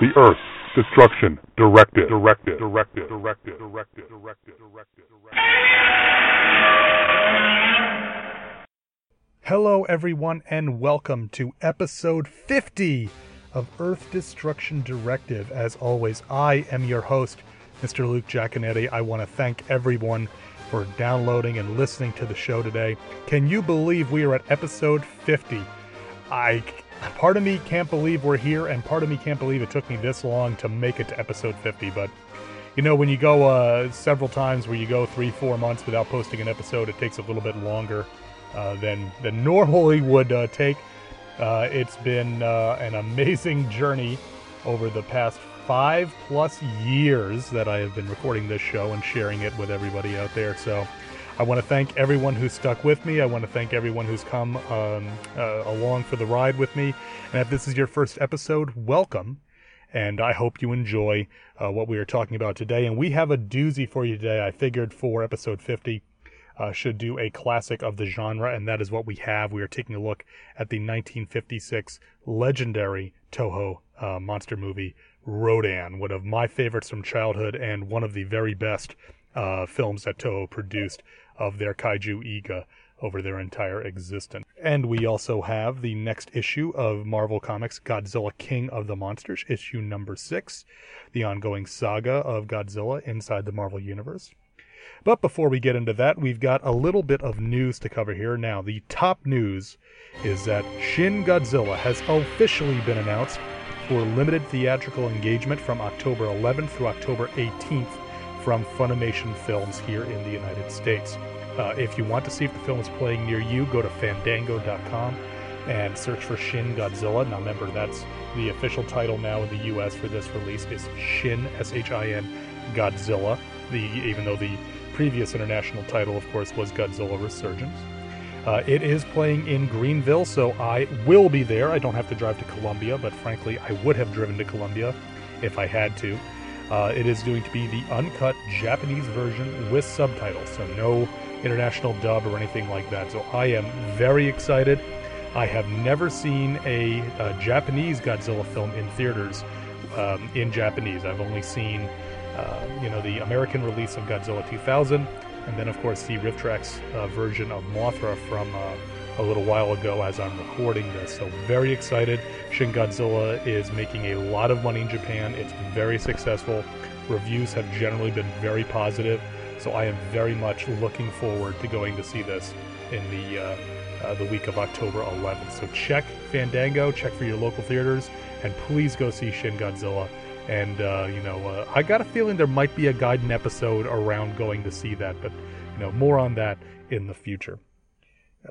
the Earth Destruction Directive. Directive. Directive. Directive. Directive. Directive. Directive. Hello, everyone, and welcome to episode 50 of Earth Destruction Directive. As always, I am your host, Mr. Luke Giaconetti. I want to thank everyone for downloading and listening to the show today. Can you believe we are at episode 50? I part of me can't believe we're here, and part of me can't believe it took me this long to make it to episode 50. But you know, when you go uh, several times where you go three, four months without posting an episode, it takes a little bit longer uh, than than normally would uh, take. Uh, it's been uh, an amazing journey over the past five plus years that I have been recording this show and sharing it with everybody out there. So I want to thank everyone who stuck with me. I want to thank everyone who's come um, uh, along for the ride with me. And if this is your first episode, welcome. And I hope you enjoy uh, what we are talking about today. And we have a doozy for you today. I figured for episode 50, uh, should do a classic of the genre, and that is what we have. We are taking a look at the 1956 legendary Toho uh, monster movie Rodan, one of my favorites from childhood and one of the very best uh, films that Toho produced of their kaiju eiga over their entire existence. And we also have the next issue of Marvel Comics Godzilla King of the Monsters, issue number six, the ongoing saga of Godzilla inside the Marvel Universe. But before we get into that, we've got a little bit of news to cover here. Now, the top news is that Shin Godzilla has officially been announced for limited theatrical engagement from October 11th through October 18th from Funimation Films here in the United States. Uh, if you want to see if the film is playing near you, go to fandango.com and search for Shin Godzilla. Now, remember, that's the official title now in the US for this release is Shin, S H I N, Godzilla. The, even though the previous international title, of course, was Godzilla Resurgence. Uh, it is playing in Greenville, so I will be there. I don't have to drive to Columbia, but frankly, I would have driven to Columbia if I had to. Uh, it is going to be the uncut Japanese version with subtitles, so no international dub or anything like that. So I am very excited. I have never seen a, a Japanese Godzilla film in theaters um, in Japanese. I've only seen uh, you know, the American release of Godzilla 2000, and then, of course, the RiffTrax uh, version of Mothra from uh, a little while ago as I'm recording this. So, very excited. Shin Godzilla is making a lot of money in Japan. It's very successful. Reviews have generally been very positive. So, I am very much looking forward to going to see this in the uh, uh, the week of October 11th. So, check Fandango, check for your local theaters, and please go see Shin Godzilla. And, uh, you know, uh, I got a feeling there might be a Gaiden episode around going to see that, but, you know, more on that in the future.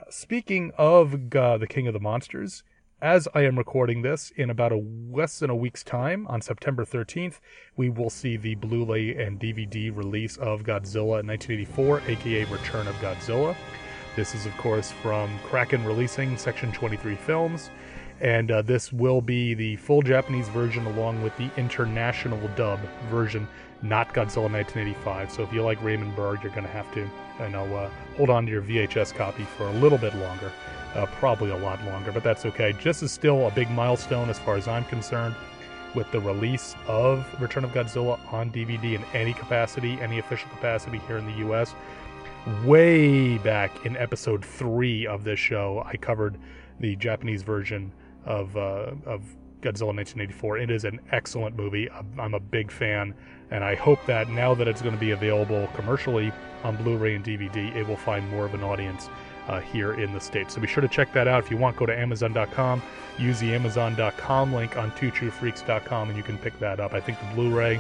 Speaking of The King of the Monsters, as I am recording this, in about a less than a week's time, on September 13th, we will see the Blu-ray and DVD release of Godzilla 1984, aka Return of Godzilla. This is, of course, from Kraken Releasing, Section 23 Films and uh, this will be the full Japanese version along with the international dub version, not Godzilla 1985. So if you like Raymond Burr, you're going to have to, you know, uh, hold on to your VHS copy for a little bit longer, uh, probably a lot longer, but that's okay. This is still a big milestone as far as I'm concerned with the release of Return of Godzilla on DVD in any capacity, any official capacity here in the U.S. Way back in episode three of this show, I covered the Japanese version of uh, of Godzilla 1984. It is an excellent movie. I'm a big fan, and I hope that now that it's going to be available commercially on Blu-ray and DVD, it will find more of an audience uh, here in the states. So be sure to check that out. If you want, go to Amazon.com. Use the Amazon.com link on TwoTrueFreaks.com, and you can pick that up. I think the Blu-ray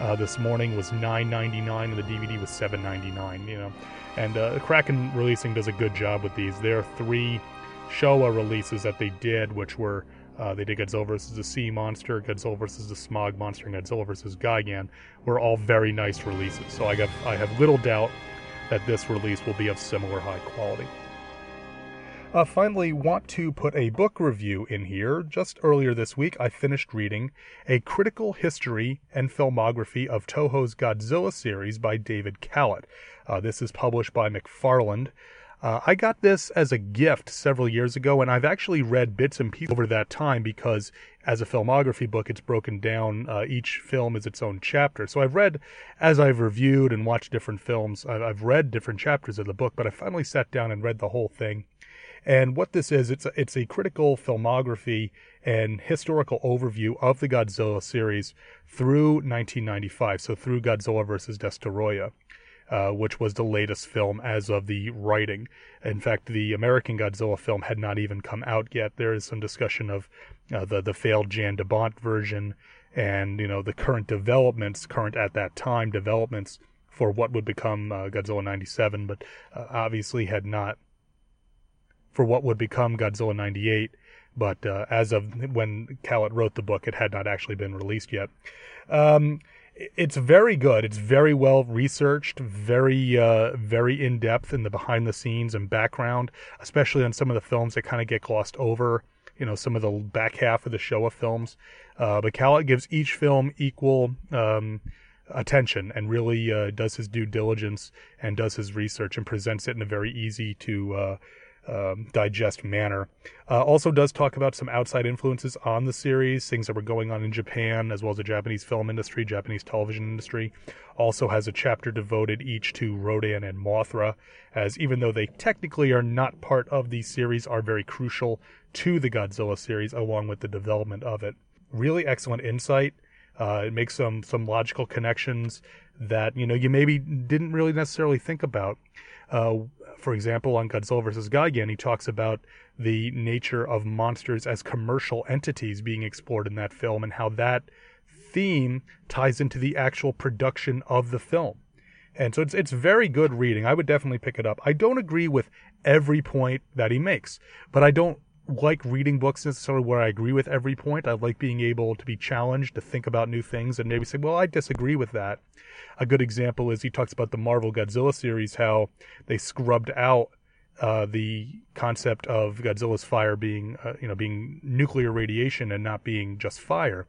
uh, this morning was $9.99, and the DVD was $7.99. You know, and uh, Kraken Releasing does a good job with these. There are three Showa releases that they did, which were Uh, they did Godzilla versus the Sea Monster, Godzilla versus the Smog Monster, and Godzilla versus Gigan. Were all very nice releases. So I have I have little doubt that this release will be of similar high quality. Uh, finally, want to put a book review in here. Just earlier this week, I finished reading A Critical History and Filmography of Toho's Godzilla series by David Kalat. Uh, this is published by McFarland. Uh, I got this as a gift several years ago, and I've actually read bits and pieces over that time because, as a filmography book, it's broken down. Uh, each film is its own chapter. So I've read, as I've reviewed and watched different films, I've read different chapters of the book, but I finally sat down and read the whole thing. And what this is, it's a, it's a critical filmography and historical overview of the Godzilla series through 1995, so through Godzilla vs. Destoroyah. Uh, which was the latest film as of the writing. In fact, the American Godzilla film had not even come out yet. There is some discussion of uh, the the failed Jan de version, and you know the current developments, current at that time developments for what would become uh, Godzilla '97, but uh, obviously had not for what would become Godzilla 98. But uh, as of when Kalat wrote the book, it had not actually been released yet. Um, it's very good. It's very well researched, very uh, very in depth in the behind the scenes and background, especially on some of the films that kind of get glossed over. You know, some of the back half of the Showa films. Uh, but Kalat gives each film equal um, attention and really uh, does his due diligence and does his research and presents it in a very easy to uh, um, digest manner. Uh, also does talk about some outside influences on the series, things that were going on in Japan, as well as the Japanese film industry, Japanese television industry. Also has a chapter devoted each to Rodan and Mothra, as even though they technically are not part of the series, are very crucial to the Godzilla series, along with the development of it. Really excellent insight. Uh, it makes some some logical connections that you know you maybe didn't really necessarily think about. Uh, for example, on Godzilla vs. Gigan, he talks about the nature of monsters as commercial entities being explored in that film and how that theme ties into the actual production of the film. And so it's it's very good reading. I would definitely pick it up. I don't agree with every point that he makes, but I don't like reading books necessarily where I agree with every point. I like being able to be challenged to think about new things and maybe say, well, I disagree with that. A good example is he talks about the Marvel Godzilla series, how they scrubbed out uh, the concept of Godzilla's fire being, uh, you know, being nuclear radiation and not being just fire.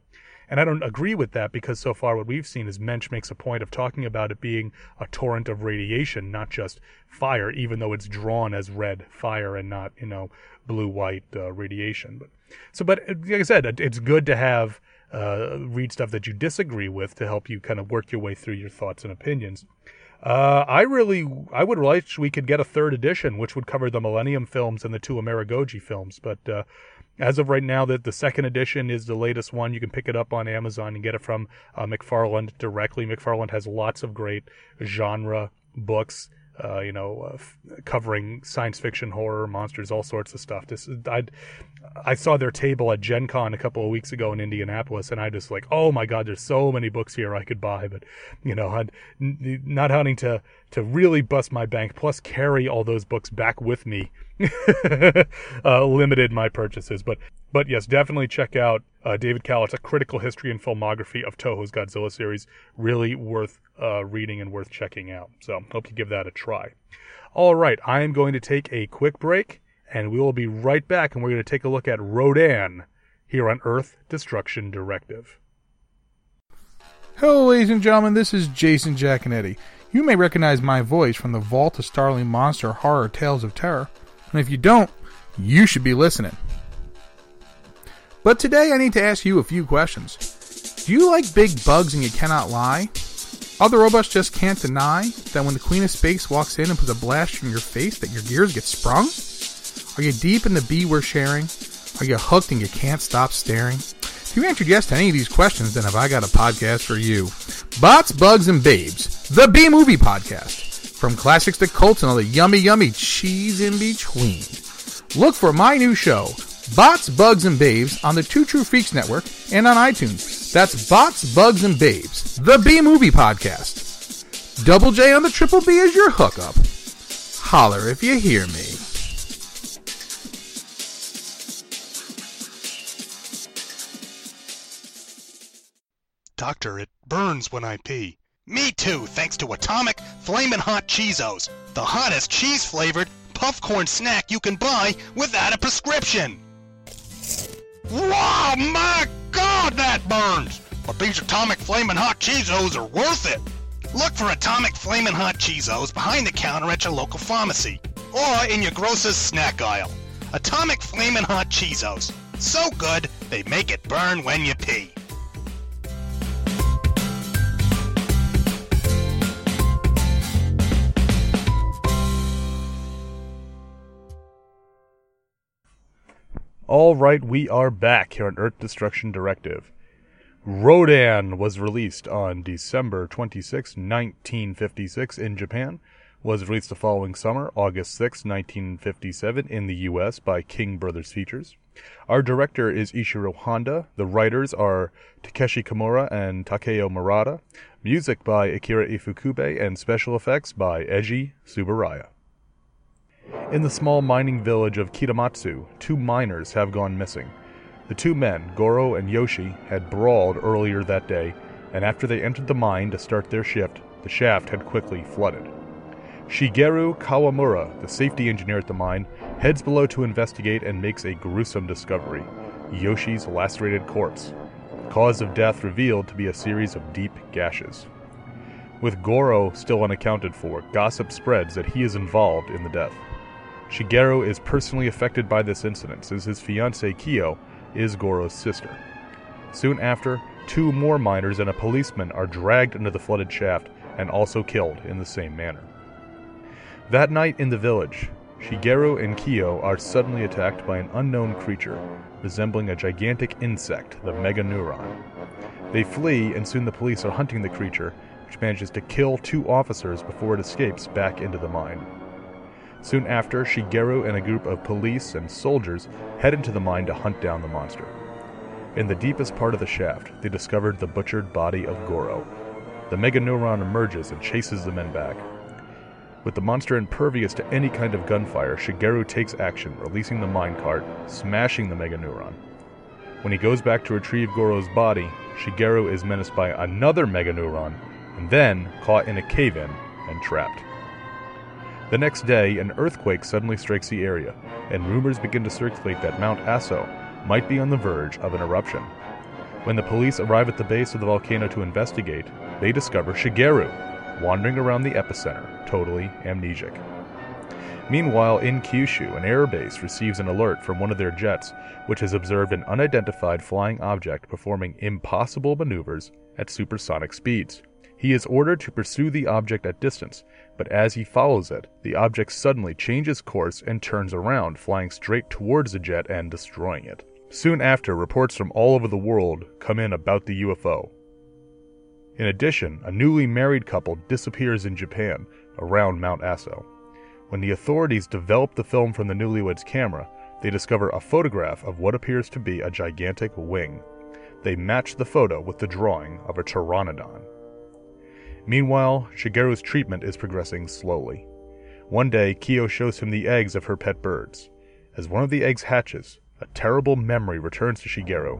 And I don't agree with that because so far what we've seen is Moench makes a point of talking about it being a torrent of radiation, not just fire, even though it's drawn as red fire and not, you know, blue white uh, radiation. But so, but uh, like I said, it's good to have uh, read stuff that you disagree with to help you kind of work your way through your thoughts and opinions. Uh, I really, I would wish we could get a third edition, which would cover the Millennium films and the two Amerigoji films. But uh, as of right now, that the second edition is the latest one. You can pick it up on Amazon and get it from uh, McFarland directly. McFarland has lots of great genre books uh, you know, uh, f- covering science fiction, horror, monsters, all sorts of stuff. This, I, I saw their table at Gen Con a couple of weeks ago in Indianapolis, and I just like, oh my god, there's so many books here I could buy, but you know, I'd, n- not having to to really bust my bank, plus carry all those books back with me, uh, limited my purchases. But but yes, definitely check out uh, David Kalat's A Critical History and Filmography of Toho's Godzilla series. Really worth uh, reading and worth checking out. So hope you give that a try. All right, I am going to take a quick break, and we will be right back, and we're going to take a look at Rodan here on Earth Destruction Directive. Hello, ladies and gentlemen, this is Jason Giaconetti. You may recognize my voice from the Vault of Starling Monster Horror Tales of Terror, and if you don't, you should be listening. But today I need to ask you a few questions. Do you like big bugs and you cannot lie? Other robots just can't deny that when the Queen of Space walks in and puts a blast in your face that your gears get sprung? Are you deep in the bee we're sharing? Are you hooked and you can't stop staring? If you answered yes to any of these questions, then have I got a podcast for you. Bots, Bugs, and Babes, the B Movie Podcast. From classics to cults and all the yummy, yummy cheese in between. Look for my new show, Bots, Bugs, and Babes, on the Two True Freaks Network and on iTunes. That's Bots, Bugs, and Babes, the B Movie Podcast. Double J on the Triple B is your hookup. Holler if you hear me. Doctor, it burns when I pee. Me too, thanks to Atomic Flamin' Hot Cheezos, the hottest cheese flavored puff corn snack you can buy without a prescription. Wow, my God, that burns! But these Atomic Flamin' Hot Cheezos are worth it. Look for Atomic Flamin' Hot Cheezos behind the counter at your local pharmacy or in your grocer's snack aisle. Atomic Flamin' Hot Cheezos. So good, they make it burn when you pee. All right, we are back here on Earth Destruction Directive. Rodan was released on December 26, 1956 in Japan. Was released the following summer, August 6, 1957 in the US by King Brothers Features. Our director is Ishiro Honda. The writers are Takeshi Kimura and Takeo Murata. Music by Akira Ifukube and special effects by Eiji Tsuburaya. In the small mining village of Kitamatsu, two miners have gone missing. The two men, Goro and Yoshi, had brawled earlier that day, and after they entered the mine to start their shift, the shaft had quickly flooded. Shigeru Kawamura, the safety engineer at the mine, heads below to investigate and makes a gruesome discovery Yoshi's lacerated corpse. Cause of death revealed to be a series of deep gashes. With Goro still unaccounted for, gossip spreads that he is involved in the death. Shigeru is personally affected by this incident since his fiancée Kyo is Goro's sister. Soon after, two more miners and a policeman are dragged into the flooded shaft and also killed in the same manner. That night in the village, Shigeru and Kyo are suddenly attacked by an unknown creature resembling a gigantic insect, the Meganeuron. They flee, and soon the police are hunting the creature, which manages to kill two officers before it escapes back into the mine. Soon after, Shigeru and a group of police and soldiers head into the mine to hunt down the monster. In the deepest part of the shaft, they discovered the butchered body of Goro. The Meganeuron emerges and chases the men back. With the monster impervious to any kind of gunfire, Shigeru takes action, releasing the minecart, smashing the Meganeuron. When he goes back to retrieve Goro's body, Shigeru is menaced by another Meganeuron, and then caught in a cave in and trapped. The next day, an earthquake suddenly strikes the area, and rumors begin to circulate that Mount Aso might be on the verge of an eruption. When the police arrive at the base of the volcano to investigate, they discover Shigeru wandering around the epicenter, totally amnesic. Meanwhile, in Kyushu, an air base receives an alert from one of their jets, which has observed an unidentified flying object performing impossible maneuvers at supersonic speeds. He is ordered to pursue the object at distance, but as he follows it, the object suddenly changes course and turns around, flying straight towards the jet and destroying it. Soon after, reports from all over the world come in about the UFO. In addition, a newly married couple disappears in Japan around Mount Aso. When the authorities develop the film from the newlyweds' camera, they discover a photograph of what appears to be a gigantic wing. They match the photo with the drawing of a pteranodon. Meanwhile, Shigeru's treatment is progressing slowly. One day, Kyo shows him the eggs of her pet birds. As one of the eggs hatches, a terrible memory returns to Shigeru.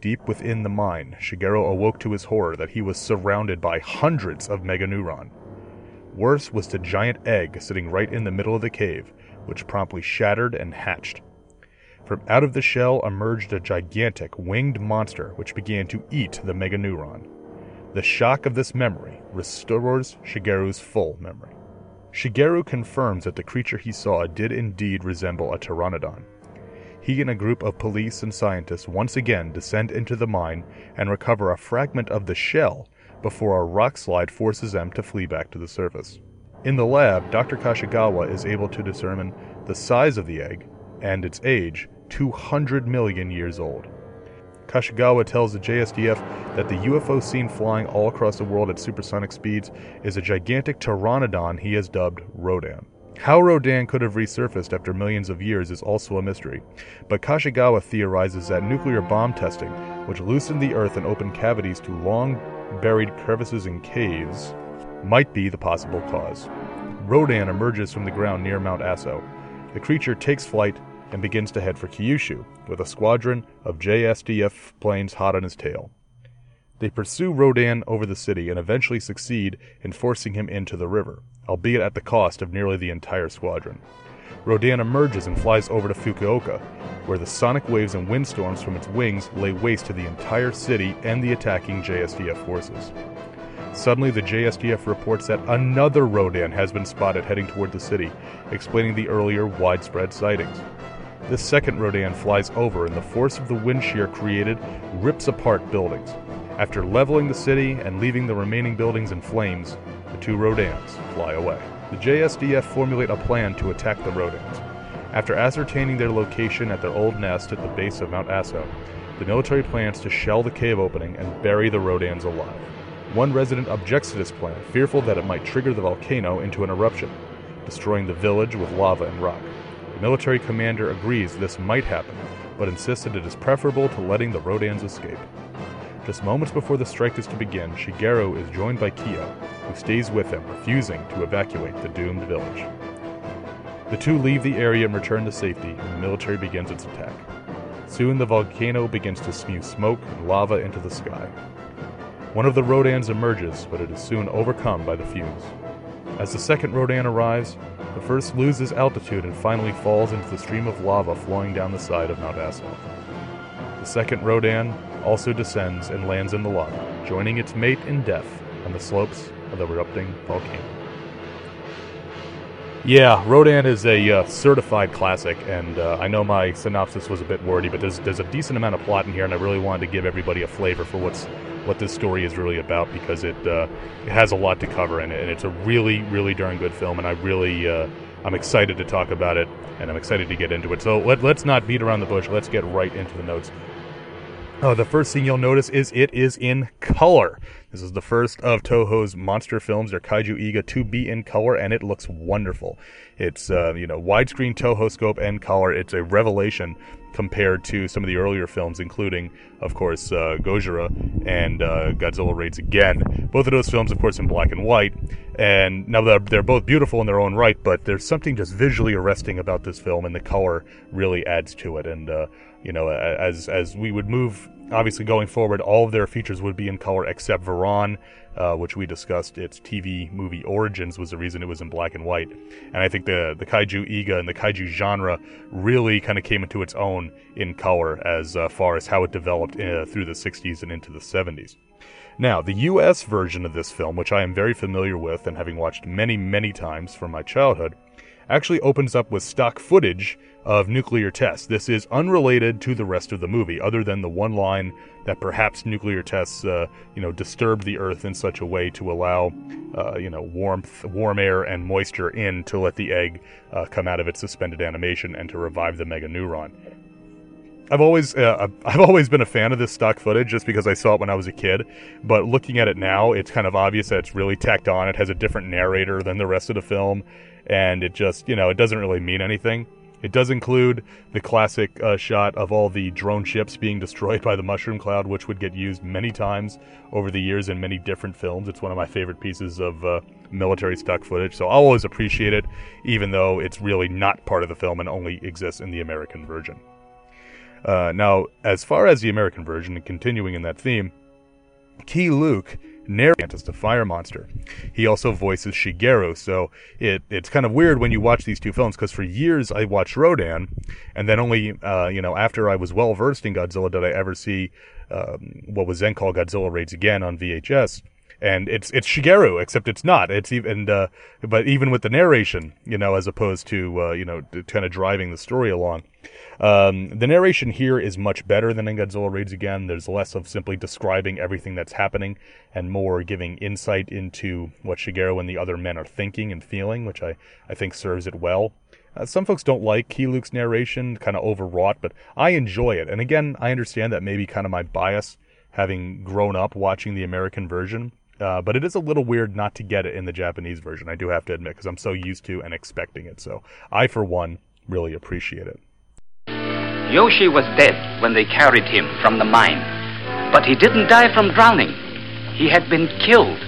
Deep within the mine, Shigeru awoke to his horror that he was surrounded by hundreds of Meganeuron. Worse was the giant egg sitting right in the middle of the cave, which promptly shattered and hatched. From out of the shell emerged a gigantic winged monster which began to eat the Meganeuron. The shock of this memory restores Shigeru's full memory. Shigeru confirms that the creature he saw did indeed resemble a pteranodon. He and a group of police and scientists once again descend into the mine and recover a fragment of the shell before a rock slide forces them to flee back to the surface. In the lab, Dr. Kashigawa is able to determine the size of the egg and its age 200 million years old. Kashigawa tells the JSDF that the UFO seen flying all across the world at supersonic speeds is a gigantic pteranodon he has dubbed Rodan. How Rodan could have resurfaced after millions of years is also a mystery, but Kashigawa theorizes that nuclear bomb testing, which loosened the Earth and opened cavities to long buried crevices and caves, might be the possible cause. Rodan emerges from the ground near Mount Aso. The creature takes flight and begins to head for Kyushu with a squadron of JSDF planes hot on his tail. They pursue Rodan over the city and eventually succeed in forcing him into the river, albeit at the cost of nearly the entire squadron. Rodan emerges and flies over to Fukuoka, where the sonic waves and windstorms from its wings lay waste to the entire city and the attacking JSDF forces. Suddenly, the JSDF reports that another Rodan has been spotted heading toward the city, explaining the earlier widespread sightings. The second Rodan flies over, and the force of the wind shear created rips apart buildings. After leveling the city and leaving the remaining buildings in flames, the two Rodans fly away. The JSDF formulate a plan to attack the Rodans. After ascertaining their location at their old nest at the base of Mount Aso, the military plans to shell the cave opening and bury the Rodans alive. One resident objects to this plan, fearful that it might trigger the volcano into an eruption, destroying the village with lava and rock. Military commander agrees this might happen, but insists that it is preferable to letting the Rodans escape. Just moments before the strike is to begin, Shigeru is joined by Kiyo, who stays with him, refusing to evacuate the doomed village. The two leave the area and return to safety, and the military begins its attack. Soon the volcano begins to spew smoke and lava into the sky. One of the Rodans emerges, but it is soon overcome by the fumes. As the second Rodan arrives, the first loses altitude and finally falls into the stream of lava flowing down the side of Mount Aso. The second Rodan also descends and lands in the lava, joining its mate in death on the slopes of the erupting volcano. Yeah, Rodan is a uh, certified classic, and uh, I know my synopsis was a bit wordy, but there's there's a decent amount of plot in here, and I really wanted to give everybody a flavor for what's what this story is really about because it uh, it has a lot to cover in it, and it's a really really darn good film, and I really uh, I'm excited to talk about it, and I'm excited to get into it. So let, let's not beat around the bush. Let's get right into the notes. Uh, the first thing you'll notice is it is in color. This is the first of Toho's monster films, their Kaiju eiga, to be in color, and it looks wonderful. It's uh, you know widescreen Toho scope and color. It's a revelation compared to some of the earlier films, including, of course, uh, Gojira and uh, Godzilla Raids Again. Both of those films, of course, in black and white. And now they're, they're both beautiful in their own right, but there's something just visually arresting about this film, and the color really adds to it. And uh, you know, as as we would move, obviously going forward, all of their features would be in color except Varan, uh, which we discussed. Its TV movie origins was the reason it was in black and white, and I think the the kaiju eiga and the kaiju genre really kind of came into its own in color as uh, far as how it developed uh, through the 60s and into the 70s. Now, the US version of this film, which I am very familiar with and having watched many, many times from my childhood, actually opens up with stock footage of nuclear tests. This is unrelated to the rest of the movie, other than the one line that perhaps nuclear tests, uh, you know, disturbed the Earth in such a way to allow, uh, you know, warmth, warm air and moisture in to let the egg uh, come out of its suspended animation and to revive the mega neuron. I've always uh, I've always been a fan of this stock footage just because I saw it when I was a kid. But looking at it now, it's kind of obvious that it's really tacked on. It has a different narrator than the rest of the film, and it just you know it doesn't really mean anything. It does include the classic uh, shot of all the drone ships being destroyed by the mushroom cloud, which would get used many times over the years in many different films. It's one of my favorite pieces of uh, military stock footage, so I'll always appreciate it, even though it's really not part of the film and only exists in the American version. Uh, now, as far as the American version, and continuing in that theme, Keye Luke narrates as the fire monster. He also voices Shigeru, so it it's kind of weird when you watch these two films because for years I watched Rodan, and then only uh, you know after I was well versed in Godzilla did I ever see um, what was then called Godzilla Raids Again on VHS and it's it's Shigeru, except it's not. It's even uh, but even with the narration, you know, as opposed to uh, you know kind of driving the story along. Um, the narration here is much better than in Godzilla Raids Again. There's less of simply describing everything that's happening and more giving insight into what Shigeru and the other men are thinking and feeling, which I, I think serves it well. Uh, some folks don't like Keye Luke's narration, kind of overwrought, but I enjoy it. And again, I understand that maybe kind of my bias having grown up watching the American version. Uh, but it is a little weird not to get it in the Japanese version, I do have to admit, because I'm so used to and expecting it. So I, for one, really appreciate it. Yoshi was dead when they carried him from the mine. But he didn't die from drowning. He had been killed.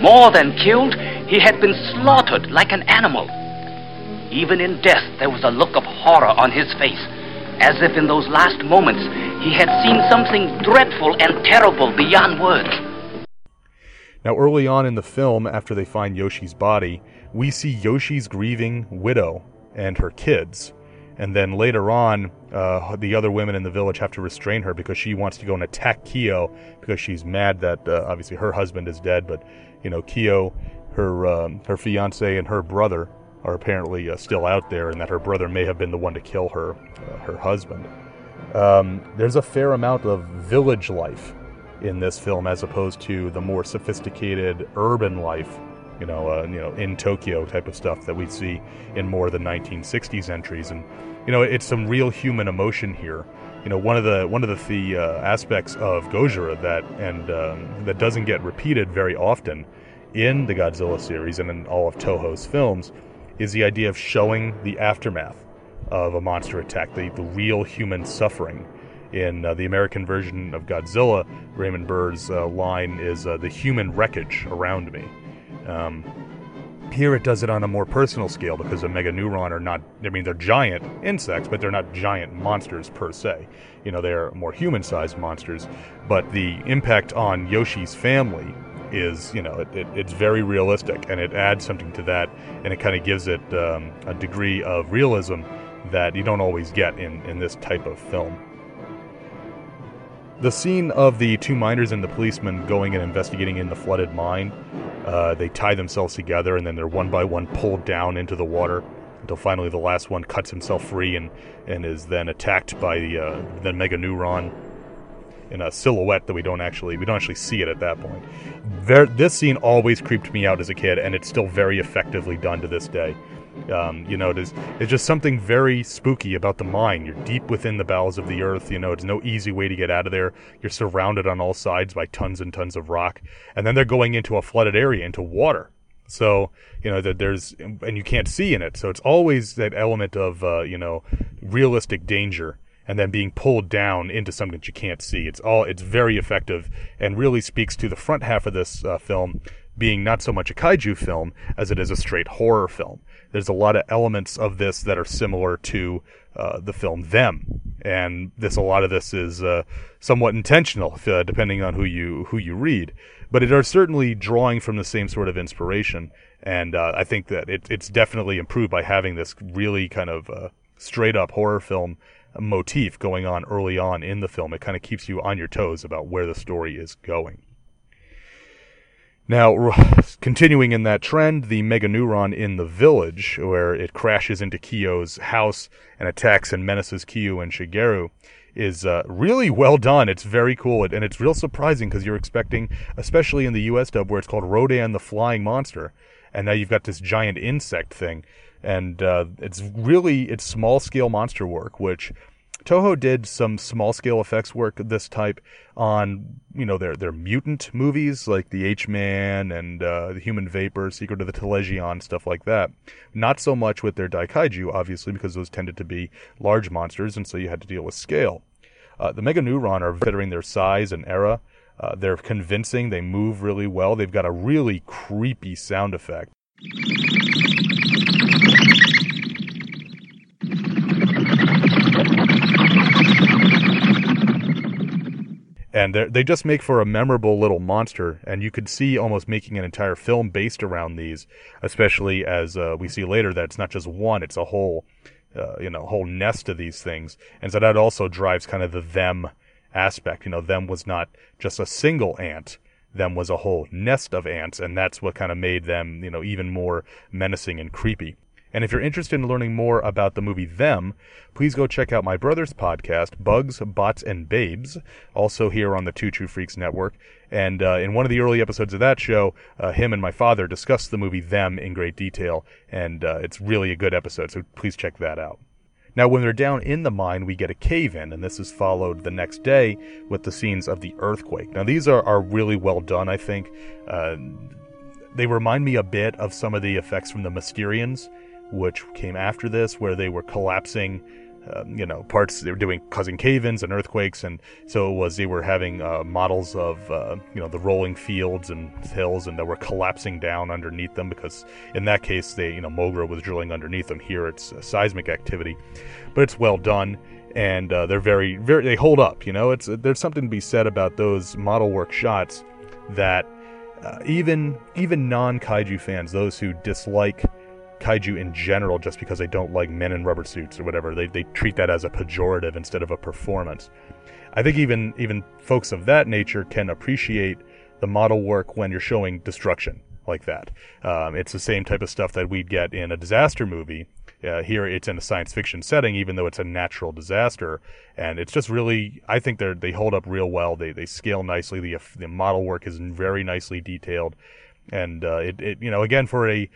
More than killed, he had been slaughtered like an animal. Even in death, there was a look of horror on his face, as if in those last moments he had seen something dreadful and terrible beyond words. Now, early on in the film, after they find Yoshi's body, we see Yoshi's grieving widow and her kids. And then later on, uh, the other women in the village have to restrain her because she wants to go and attack Kyo because she's mad that uh, obviously her husband is dead, but you know Kyo, her um, her fiance, and her brother are apparently uh, still out there, and that her brother may have been the one to kill her uh, her husband. Um, there's a fair amount of village life in this film as opposed to the more sophisticated urban life you know, uh, you know, in Tokyo type of stuff that we see in more of the 1960s entries, and you know, it's some real human emotion here. You know, one of the one of the, uh, aspects of Gojira that and um, that doesn't get repeated very often in the Godzilla series and in all of Toho's films is the idea of showing the aftermath of a monster attack, the, the real human suffering. In uh, the American version of Godzilla, Raymond Burr's uh, line is uh, the human wreckage around me. Um, here it does it on a more personal scale because the Meganeuron are not, I mean, they're giant insects, but they're not giant monsters per se. You know, they're more human sized monsters. But the impact on Yoshi's family is, you know, it, it, it's very realistic and it adds something to that and it kind of gives it um, a degree of realism that you don't always get in, in this type of film. The scene of the two miners and the policeman going and investigating in the flooded mine, uh, they tie themselves together and then they're one by one pulled down into the water until finally the last one cuts himself free and, and is then attacked by the, uh, the Meganeuron in a silhouette that we don't actually we don't actually see it at that point. There, this scene always creeped me out as a kid, and it's still very effectively done to this day. Um, you know, it is, it's just something very spooky about the mine. You're deep within the bowels of the earth. You know, it's no easy way to get out of there. You're surrounded on all sides by tons and tons of rock. And then they're going into a flooded area, into water. So, you know, that there's, and you can't see in it. So it's always that element of, uh, you know, realistic danger and then being pulled down into something that you can't see. It's all, it's very effective and really speaks to the front half of this uh, film being not so much a kaiju film as it is a straight horror film. There's a lot of elements of this that are similar to uh, the film Them, and this a lot of this is uh, somewhat intentional, uh, depending on who you who you read. But it are certainly drawing from the same sort of inspiration, and uh, I think that it, it's definitely improved by having this really kind of uh, straight up horror film motif going on early on in the film. It kind of keeps you on your toes about where the story is going. Now, continuing in that trend, the Meganeuron in the village, where it crashes into Kyo's house and attacks and menaces Kyo and Shigeru, is uh, really well done. It's very cool, and it's real surprising because you're expecting, especially in the US dub, where it's called Rodan the Flying Monster, and now you've got this giant insect thing, and uh, it's really it's small scale monster work, which Toho did some small scale effects work of this type on, you know, their their mutant movies like the H Man and uh, the Human Vapor, Secret of the Telegian, stuff like that. Not so much with their Daikaiju, obviously, because those tended to be large monsters, and so you had to deal with scale. Uh, the Meganeuron are considering their size and era. Uh, they're convincing. They move really well. They've got a really creepy sound effect. And they just make for a memorable little monster and you could see almost making an entire film based around these especially as uh, we see later that it's not just one it's a whole uh, you know whole nest of these things. And so that also drives kind of the them aspect. You know them was not just a single ant them was a whole nest of ants and that's what kind of made them you know even more menacing and creepy and if you're interested in learning more about the movie Them, please go check out my brother's podcast, Bugs, Bots, and Babes, also here on the Two True Freaks Network. And uh, in one of the early episodes of that show, uh, him and my father discussed the movie Them in great detail, and uh, it's really a good episode, so please check that out. Now, when they're down in the mine, we get a cave in, and this is followed the next day with the scenes of the earthquake. Now, these are, are really well done, I think. Uh, they remind me a bit of some of the effects from the Mysterians which came after this, where they were collapsing. Um, you know, parts they were doing causing cave-ins and earthquakes, and so it was they were having uh, models of uh, you know the rolling fields and hills, and that were collapsing down underneath them because in that case they you know Mogra was drilling underneath them. Here it's seismic activity, but it's well done, and uh, they're very, very they hold up. You know, it's there's something to be said about those model work shots that uh, even even non kaiju fans, those who dislike kaiju in general just because they don't like men in rubber suits or whatever, they, they treat that as a pejorative instead of a performance. I think even even folks of that nature can appreciate the model work when you're showing destruction like that. Um, it's the same type of stuff that we'd get in a disaster movie. Uh, here, it's in a science fiction setting, even though it's a natural disaster, and it's just really. I think they they hold up real well. They they scale nicely. The the model work is very nicely detailed, and uh, it, it you know again for a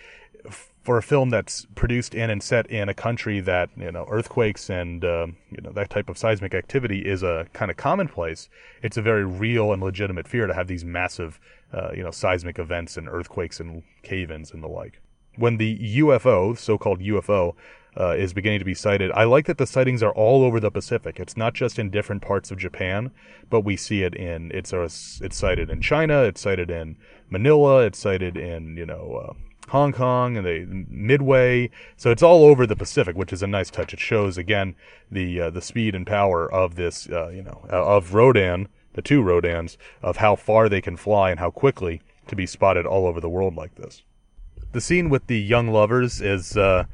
for a film that's produced in and set in a country that you know earthquakes and uh, you know that type of seismic activity is a kind of commonplace. It's a very real and legitimate fear to have these massive uh, you know seismic events and earthquakes and cave-ins and the like. When the UFO, so-called UFO, uh, is beginning to be sighted. I like that the sightings are all over the Pacific. It's not just in different parts of Japan, but we see it in it's it's sighted in China, it's sighted in Manila, it's sighted in you know uh, Hong Kong and the Midway. So it's all over the Pacific, which is a nice touch. It shows again the uh, the speed and power of this, uh, you know, uh, of Rodan, the two Rodans, of how far they can fly and how quickly to be spotted all over the world like this. The scene with the young lovers is uh,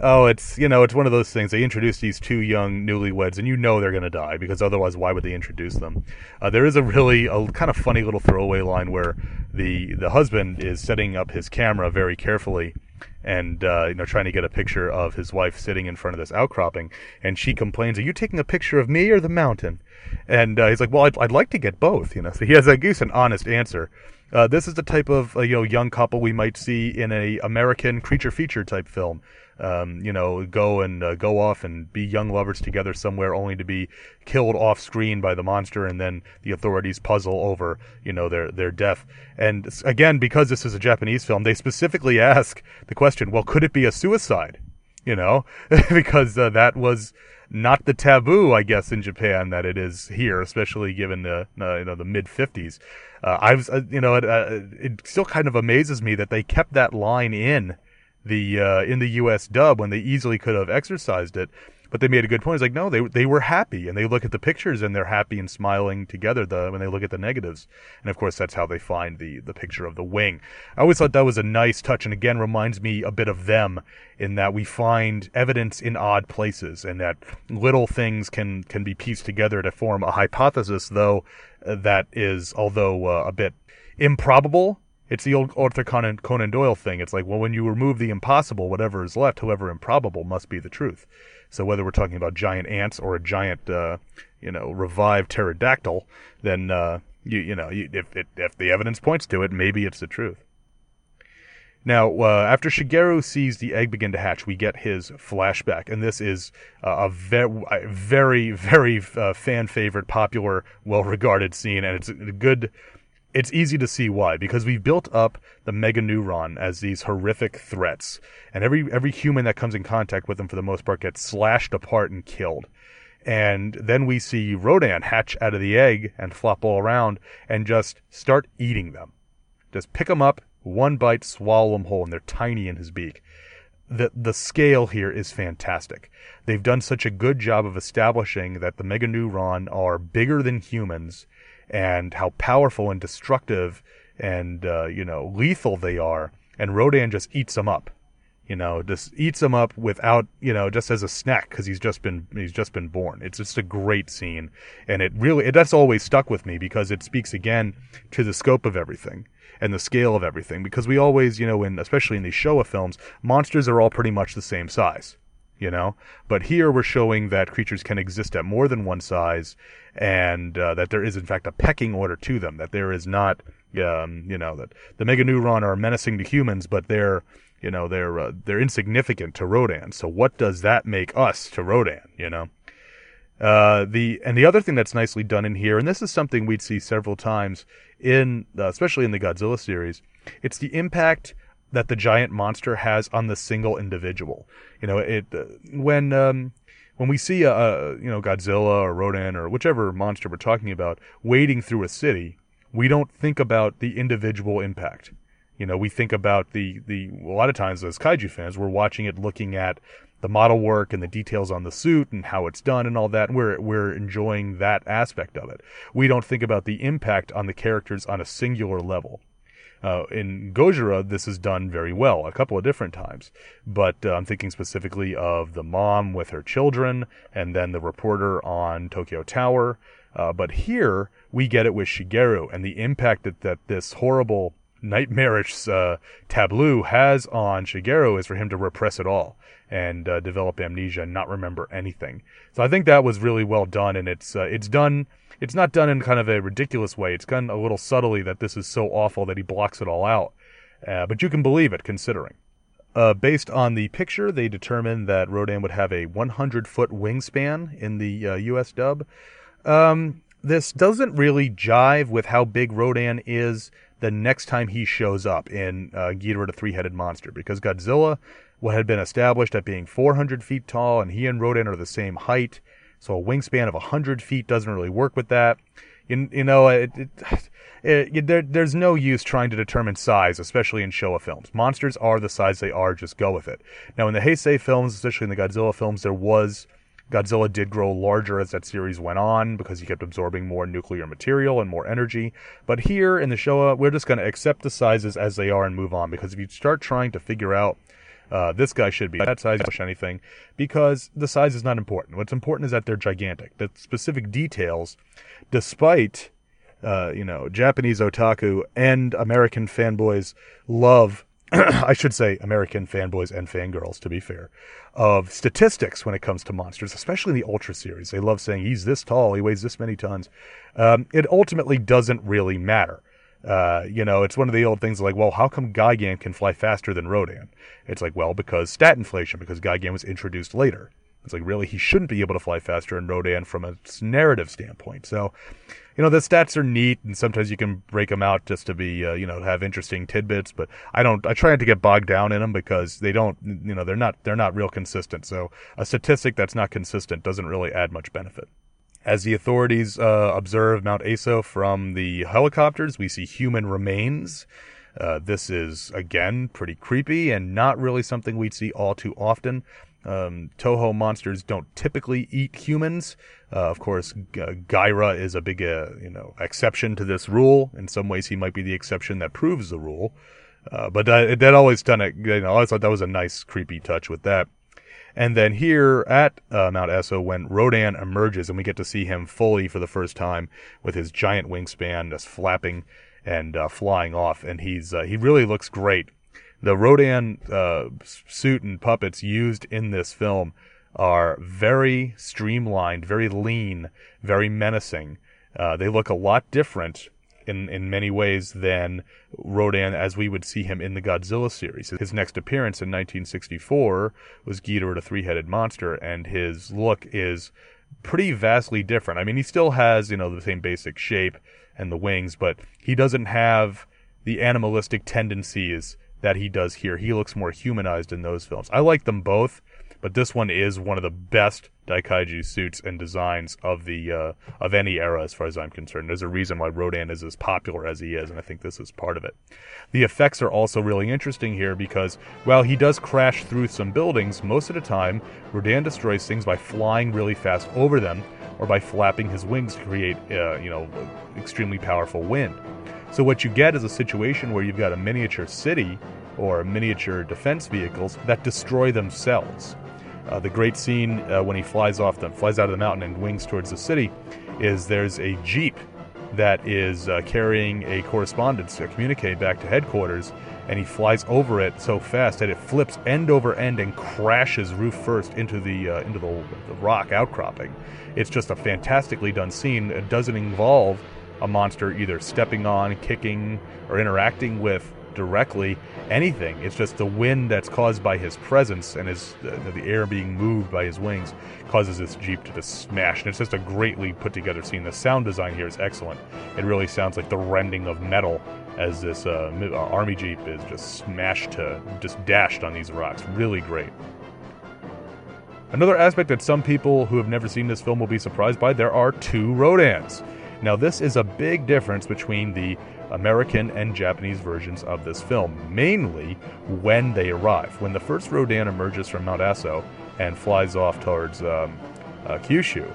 Oh, it's you know, it's one of those things. They introduce these two young newlyweds, and you know they're going to die because otherwise, why would they introduce them? Uh, there is a really a kind of funny little throwaway line where the the husband is setting up his camera very carefully, and uh, you know trying to get a picture of his wife sitting in front of this outcropping, and she complains, "Are you taking a picture of me or the mountain?" And uh, he's like, "Well, I'd, I'd like to get both," you know. So he has, I guess, an honest answer. Uh, this is the type of uh, you know young couple we might see in a American creature feature type film um, you know, go and uh, go off and be young lovers together somewhere, only to be killed off screen by the monster, and then the authorities puzzle over, you know, their their death. And again, because this is a Japanese film, they specifically ask the question, well, could it be a suicide? You know, because uh, that was not the taboo, I guess, in Japan that it is here, especially given the uh, you know the mid '50s. Uh, I was, uh, you know, it, uh, it still kind of amazes me that they kept that line in the uh, in the U.S. dub when they easily could have exercised it. But they made a good point. It's like no, they they were happy, and they look at the pictures and they're happy and smiling together. The when they look at the negatives, and of course that's how they find the the picture of the wing. I always thought that was a nice touch, and again reminds me a bit of them in that we find evidence in odd places, and that little things can can be pieced together to form a hypothesis, though uh, that is although uh, a bit improbable it's the old Arthur Conan, Conan Doyle thing. It's like, well, when you remove the impossible, whatever is left, however improbable, must be the truth. So whether we're talking about giant ants or a giant, uh, you know, revived pterodactyl, then uh, you you know, you, if it, if the evidence points to it, maybe it's the truth. Now, uh, after Shigeru sees the egg begin to hatch, we get his flashback, and this is uh, a very, very, very uh, fan favorite, popular, well regarded scene, and it's a good it's easy to see why because we've built up the meganeuron as these horrific threats and every every human that comes in contact with them for the most part gets slashed apart and killed. And then we see rodan hatch out of the egg and flop all around and just start eating them. Just pick them up one bite swallow them whole and they're tiny in his beak. The the scale here is fantastic. They've done such a good job of establishing that the meganeuron are bigger than humans and how powerful and destructive and uh, you know lethal they are. And Rodan just eats them up, you know, just eats them up without you know just as a snack because he's just been he's just been born. It's just a great scene, and it really it, that's always stuck with me because it speaks again to the scope of everything and the scale of everything. Because we always you know in especially in these Showa films, monsters are all pretty much the same size you know. But here we're showing that creatures can exist at more than one size, and uh, that there is in fact a pecking order to them. That there is not, um, you know, that the Meganeuron are menacing to humans, but they're, you know, they're uh, they're insignificant to Rodan. So what does that make us to Rodan? You know. Uh, the and the other thing that's nicely done in here, and this is something we'd see several times in, uh, especially in the Godzilla series, it's the impact that the giant monster has on the single individual. You know, it uh, when um, when we see a, a, you know Godzilla or Rodan or whichever monster we're talking about wading through a city, we don't think about the individual impact. You know, we think about the the a lot of times as kaiju fans, we're watching it looking at the model work and the details on the suit and how it's done and all that. We're we're enjoying that aspect of it. We don't think about the impact on the characters on a singular level. Uh, in Gojira, this is done very well a couple of different times, but uh, I'm thinking specifically of the mom with her children, and then the reporter on Tokyo Tower. Uh, but here we get it with Shigeru and the impact that, that this horrible nightmarish uh, tableau has on Shigeru is for him to repress it all and uh, develop amnesia and not remember anything. So I think that was really well done, and it's uh, it's done. It's not done in kind of a ridiculous way. It's done a little subtly that this is so awful that he blocks it all out. Uh, but you can believe it, considering. Uh, based on the picture, they determined that Rodan would have a 100 foot wingspan in the U.S. Uh, dub. Um, this doesn't really jive with how big Rodan is the next time he shows up in uh, Ghidorah the Three Headed Monster, because Godzilla what had been established at being 400 feet tall, and he and Rodan are the same height, so a wingspan of 100 feet doesn't really work with that. You, you know, it, it, it, there, there's no use trying to determine size, especially in Showa films. Monsters are the size they are, just go with it. Now, in the Heisei films, especially in the Godzilla films, there was Godzilla did grow larger as that series went on because he kept absorbing more nuclear material and more energy. But here in the Showa, we're just going to accept the sizes as they are and move on because if you start trying to figure out uh, this guy should be that size, push anything, because the size is not important. What's important is that they're gigantic. The specific details, despite uh, you know Japanese otaku and American fanboys love I should say American fanboys and fangirls, to be fair, of statistics when it comes to monsters, especially in the Ultra series. They love saying he's this tall, he weighs this many tons. Um, it ultimately doesn't really matter. Uh, you know, it's one of the old things like, well, how come Gigan can fly faster than Rodan? It's like, well, because stat inflation, because Gigan was introduced later. It's like, really, he shouldn't be able to fly faster than Rodan from a narrative standpoint. So, you know, the stats are neat, and sometimes you can break them out just to be, uh, you know, have interesting tidbits. But I don't, I try not to get bogged down in them because they don't, you know, they're not, they're not real consistent. So a statistic that's not consistent doesn't really add much benefit. As the authorities uh, observe Mount Aso from the helicopters, we see human remains. Uh, this is, again, pretty creepy and not really something we'd see all too often. Um, Toho monsters don't typically eat humans. Uh, of course, G- Gaira is a big, uh, you know, exception to this rule. In some ways, he might be the exception that proves the rule. Uh, but that, that always done it. You know, I always thought that was a nice, creepy touch with that. And then here at uh, Mount Aso, when Rodan emerges and we get to see him fully for the first time with his giant wingspan just flapping and uh, flying off, and he's uh, he really looks great. The Rodan uh, suit and puppets used in this film are very streamlined, very lean, very menacing. Uh, they look a lot different in, in many ways than Rodan as we would see him in the Godzilla series. His next appearance in 1964 was Ghidorah the Three-Headed Monster, and his look is pretty vastly different. I mean, he still has, you know, the same basic shape and the wings, but he doesn't have the animalistic tendencies that he does here. He looks more humanized in those films. I like them both, but this one is one of the best Daikaiju suits and designs of the uh, of any era, as far as I'm concerned. There's a reason why Rodan is as popular as he is, and I think this is part of it. The effects are also really interesting here because while he does crash through some buildings, most of the time Rodan destroys things by flying really fast over them or by flapping his wings to create, uh, you know, extremely powerful wind. So what you get is a situation where you've got a miniature city or miniature defense vehicles that destroy themselves. Uh, the great scene uh, when he flies off the flies out of the mountain and wings towards the city is there's a jeep that is uh, carrying a correspondence to communicate back to headquarters, and he flies over it so fast that it flips end over end and crashes roof first into the uh, into the, the rock outcropping. It's just a fantastically done scene. It doesn't involve a monster either stepping on, kicking, or interacting with directly anything. It's just the wind that's caused by his presence and his uh, the air being moved by his wings causes this jeep to just smash. And it's just a greatly put together scene. The sound design here is excellent. It really sounds like the rending of metal as this uh, uh army jeep is just smashed to just dashed on these rocks. Really great. Another aspect that some people who have never seen this film will be surprised by: there are two Rodans. Now, this is a big difference between the American and Japanese versions of this film, mainly when they arrive. When the first Rodan emerges from Mount Aso and flies off towards um, uh, Kyushu.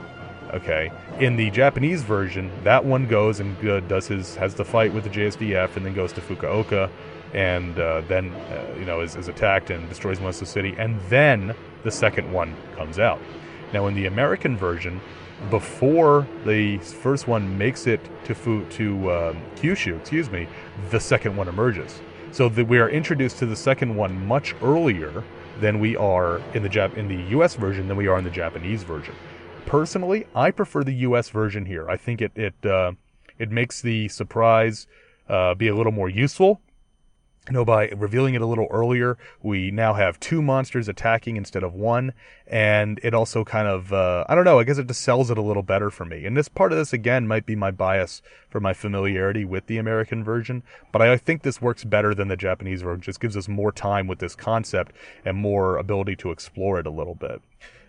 Okay, in the Japanese version, that one goes and uh, does his has the fight with the JSDF, and then goes to Fukuoka, and uh, then uh, you know is, is attacked and destroys most of the city, and then the second one comes out. Now, in the American version, before the first one makes it to Fu, to um, Kyushu, excuse me, the second one emerges. So that we are introduced to the second one much earlier than we are in the Jap- in the U.S. version than we are in the Japanese version. Personally, I prefer the U.S. version here. I think it it uh, it makes the surprise uh, be a little more useful. You know, by revealing it a little earlier, we now have two monsters attacking instead of one, and it also kind of, uh, I don't know, I guess it just sells it a little better for me. And this part of this, again, might be my bias for my familiarity with the American version, but I think this works better than the Japanese version. Just gives us more time with this concept and more ability to explore it a little bit.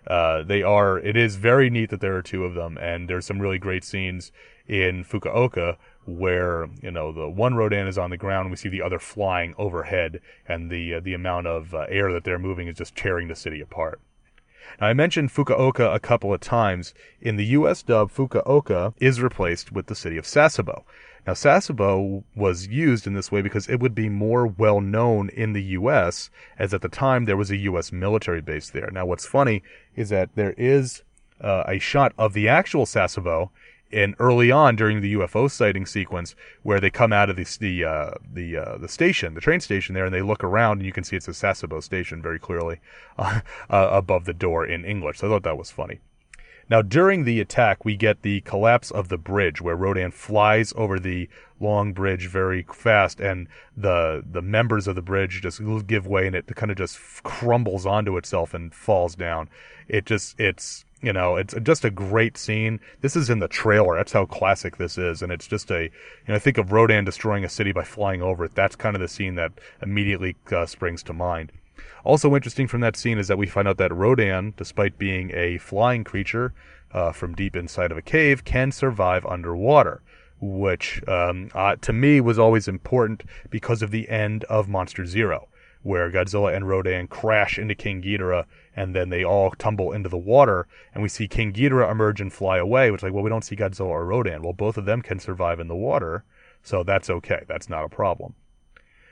Uh, they are, it is very neat that there are two of them, and there's some really great scenes in Fukuoka where you know the one Rodan is on the ground we see the other flying overhead, and the uh, the amount of uh, air that they're moving is just tearing the city apart. Now, I mentioned Fukuoka a couple of times. In the U.S. dub, Fukuoka is replaced with the city of Sasebo. Now, Sasebo was used in this way because it would be more well known in the U.S., as at the time there was a U.S. military base there. Now, what's funny is that there is uh, a shot of the actual Sasebo and early on during the UFO sighting sequence, where they come out of the the uh, the uh, the station, the train station there, and they look around, and you can see it's a Sasebo station very clearly uh, above the door in English. So I thought that was funny. Now, during the attack, we get the collapse of the bridge where Rodan flies over the long bridge very fast and the, the members of the bridge just give way and it kind of just crumbles onto itself and falls down. It just, it's, you know, it's just a great scene. This is in the trailer. That's how classic this is. And it's just a, you know, I think of Rodan destroying a city by flying over it. That's kind of the scene that immediately uh, springs to mind. Also interesting from that scene is that we find out that Rodan, despite being a flying creature uh, from deep inside of a cave, can survive underwater, which um, uh, to me was always important because of the end of Monster Zero, where Godzilla and Rodan crash into King Ghidorah and then they all tumble into the water and we see King Ghidorah emerge and fly away, which like, well, we don't see Godzilla or Rodan. Well, both of them can survive in the water, so that's okay. That's not a problem.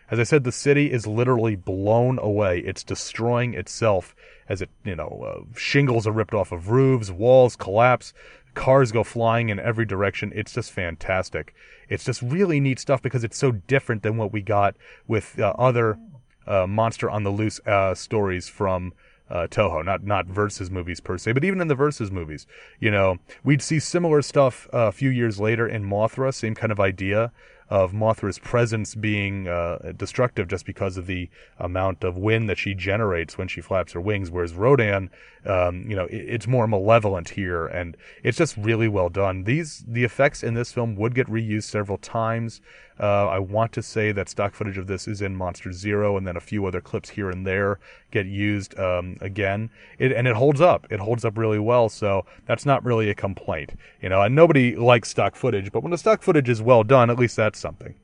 As I said, the city is literally blown away. It's destroying itself as it, you know, uh, shingles are ripped off of roofs, walls collapse, cars go flying in every direction. It's just fantastic. It's just really neat stuff because it's so different than what we got with uh, other uh, monster on the loose uh, stories from uh, Toho, not not versus movies per se, but even in the versus movies, you know, we'd see similar stuff uh, a few years later in Mothra, same kind of idea of Mothra's presence being uh, destructive just because of the amount of wind that she generates when she flaps her wings. Whereas Rodan, um, you know, it, it's more malevolent here, and it's just really well done. These the effects in this film would get reused several times. Uh, I want to say that stock footage of this is in Monster Zero, and then a few other clips here and there get used um, again. It, and it holds up. It holds up really well, so that's not really a complaint. You know, and nobody likes stock footage, but when the stock footage is well done, at least that's something.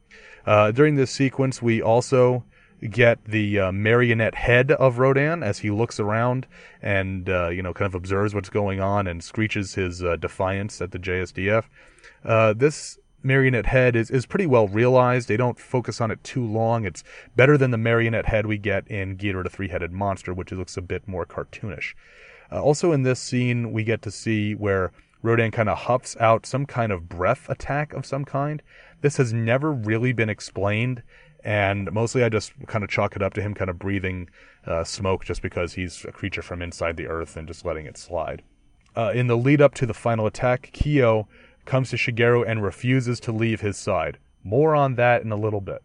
Uh, during this sequence, we also get the uh, marionette head of Rodan as he looks around and uh, you know kind of observes what's going on and screeches his uh, defiance at the JSDF. Uh, this marionette head is, is pretty well realized. They don't focus on it too long. It's better than the marionette head we get in Ghidorah the Three-Headed Monster, which looks a bit more cartoonish. Uh, also in this scene, we get to see where Rodan kind of huffs out some kind of breath attack of some kind. This has never really been explained, and mostly I just kind of chalk it up to him kind of breathing uh, smoke just because he's a creature from inside the earth and just letting it slide. Uh, in the lead up to the final attack, Kyo comes to Shigeru and refuses to leave his side. More on that in a little bit.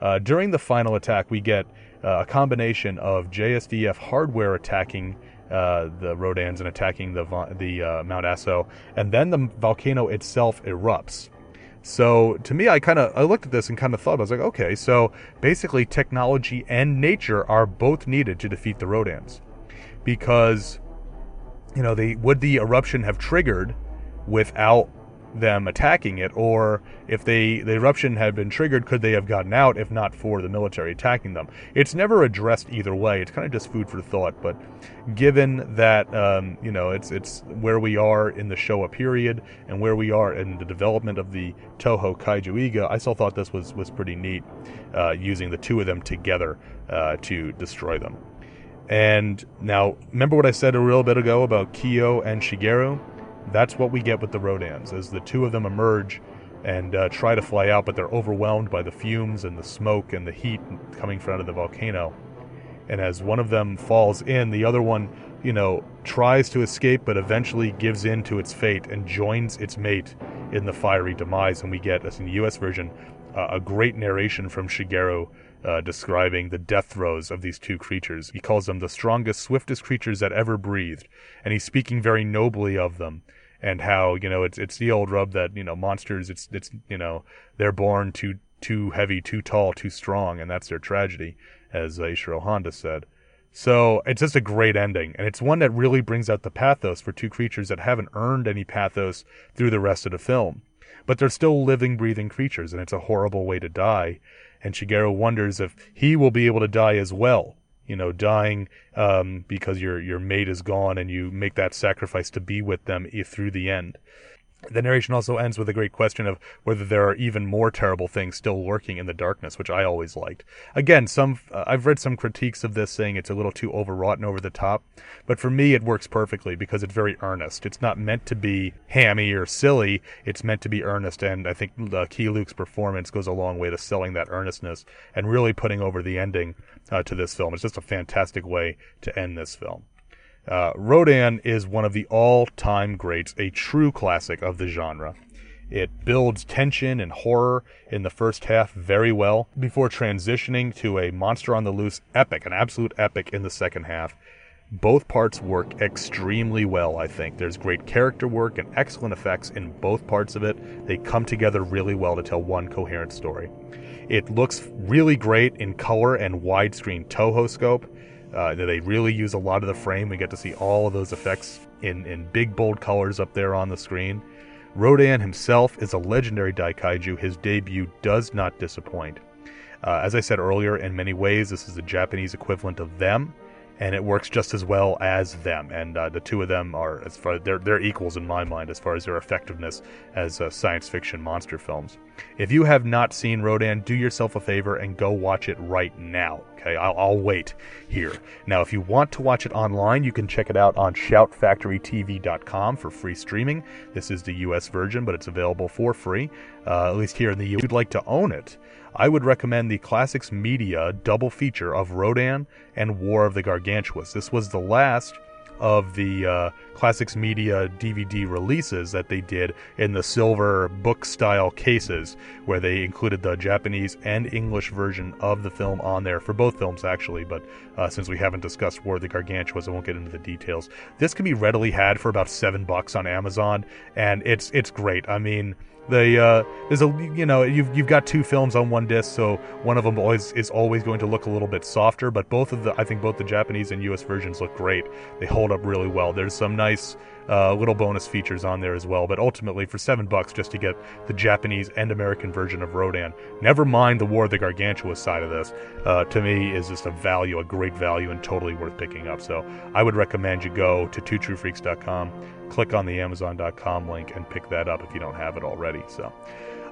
Uh, during the final attack, we get uh, a combination of JSDF hardware attacking uh, the Rodans and attacking the the uh, Mount Aso, and then the volcano itself erupts. So to me, I kind of I looked at this and kind of thought I was like, okay, so basically technology and nature are both needed to defeat the Rodans, because you know they would the eruption have triggered without them attacking it, or if they the eruption had been triggered, could they have gotten out if not for the military attacking them? It's never addressed either way. It's kind of just food for thought. But given that um, you know it's it's where we are in the Showa period and where we are in the development of the Toho Kaiju eiga, I still thought this was was pretty neat, uh, using the two of them together uh, to destroy them. And now, remember what I said a little bit ago about Kyo and Shigeru? That's what we get with the Rodans, as the two of them emerge and uh, try to fly out, but they're overwhelmed by the fumes and the smoke and the heat coming from out of the volcano. And as one of them falls in, the other one, you know, tries to escape, but eventually gives in to its fate and joins its mate in the fiery demise. And we get, as in the US version, uh, a great narration from Shigeru uh, describing the death throes of these two creatures. He calls them the strongest, swiftest creatures that ever breathed, and he's speaking very nobly of them. And how you know it's it's the old rub that you know monsters it's it's you know they're born too too heavy, too tall, too strong, and that's their tragedy, as Ishiro Honda said. So it's just a great ending, and it's one that really brings out the pathos for two creatures that haven't earned any pathos through the rest of the film. But they're still living, breathing creatures, and it's a horrible way to die and Shigeru wonders if he will be able to die as well. You know, dying um, because your your mate is gone, and you make that sacrifice to be with them through the end. The narration also ends with a great question of whether there are even more terrible things still lurking in the darkness, which I always liked. Again, some uh, I've read some critiques of this saying it's a little too overwrought and over the top, but for me it works perfectly because it's very earnest. It's not meant to be hammy or silly. It's meant to be earnest, and I think uh, Keye Luke's performance goes a long way to selling that earnestness and really putting over the ending uh, to this film. It's just a fantastic way to end this film. Uh, Rodan is one of the all time greats, a true classic of the genre. It builds tension and horror in the first half very well before transitioning to a monster on the loose epic, an absolute epic in the second half. Both parts work extremely well, I think. There's great character work and excellent effects in both parts of it. They come together really well to tell one coherent story. It looks really great in color and widescreen Toho scope. Uh, they really use a lot of the frame. We get to see all of those effects in, in big, bold colors up there on the screen. Rodan himself is a legendary Daikaiju. His debut does not disappoint. Uh, as I said earlier, in many ways, this is the Japanese equivalent of them and it works just as well as them. And uh, the two of them are as far they're they're equals in my mind as far as their effectiveness as uh, science fiction monster films. If you have not seen Rodan, do yourself a favor and go watch it right now. Okay, I'll, I'll wait here. Now, if you want to watch it online, you can check it out on ShoutFactoryTV.com for free streaming. This is the U.S. version, but it's available for free, uh, at least here in the U.S. If you'd like to own it, I would recommend the Classics Media double feature of Rodan and War of the Gargantuas. This was the last of the uh, Classics Media DVD releases that they did in the silver book style cases, where they included the Japanese and English version of the film on there for both films, actually. But uh, since we haven't discussed War of the Gargantuas, I won't get into the details. This can be readily had for about seven bucks on Amazon, and it's it's great. I mean, the uh, there's a you know you've you've got two films on one disc, so one of them always is always going to look a little bit softer. But both of the I think both the Japanese and U.S. versions look great. They hold up really well. There's some nice uh, little bonus features on there as well. But ultimately, for seven bucks, just to get the Japanese and American version of Rodan, never mind the War of the Gargantua side of this, uh, to me is just a value, a great value, and totally worth picking up. So I would recommend you go to twotruefreaks.com click on the Amazon.com link and pick that up if you don't have it already. So,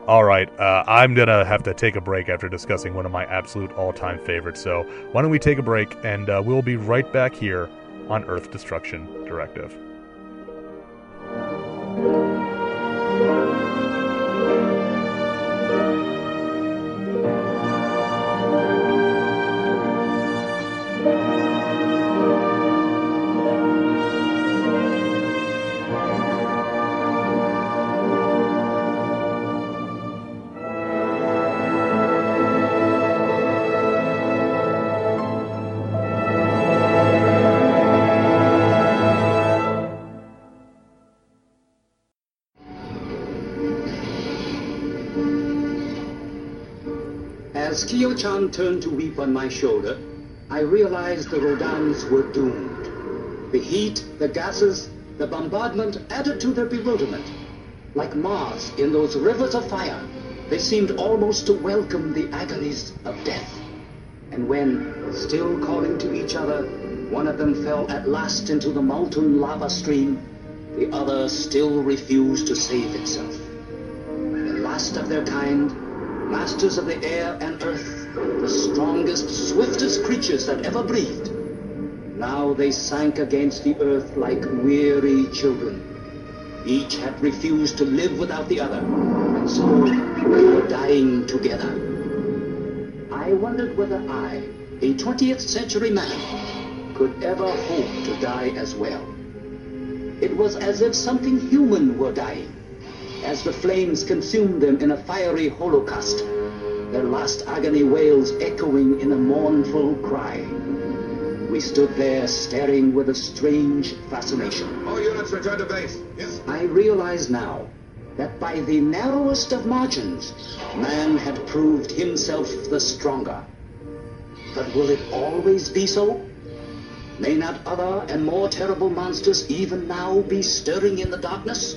all right, uh, I'm gonna have to take a break after discussing one of my absolute all-time favorites. So, why don't we take a break and uh, we'll be right back here on Earth Destruction Directive. Kyo-chan turned to weep on my shoulder, I realized the Rodans were doomed. The heat, the gases, the bombardment added to their bewilderment. Like Mars in those rivers of fire, they seemed almost to welcome the agonies of death. And when, still calling to each other, one of them fell at last into the molten lava stream, the other still refused to save itself. The last of their kind, masters of the air and earth, the strongest, swiftest creatures that ever breathed. Now they sank against the earth like weary children. Each had refused to live without the other, and so they were dying together. I wondered whether I, a 20th century man, could ever hope to die as well. It was as if something human were dying, as the flames consumed them in a fiery holocaust, their last agony wails echoing in a mournful cry. We stood there staring with a strange fascination. All units return to base. Yes. I realize now that by the narrowest of margins, man had proved himself the stronger. But will it always be so? May not other and more terrible monsters even now be stirring in the darkness?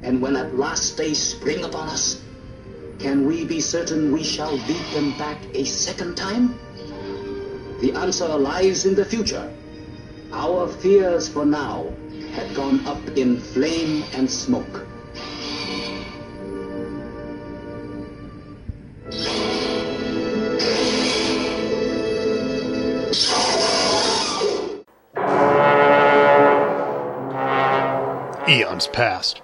And when at last they spring upon us, can we be certain we shall beat them back a second time? The answer lies in the future. Our fears for now had gone up in flame and smoke. Eons passed.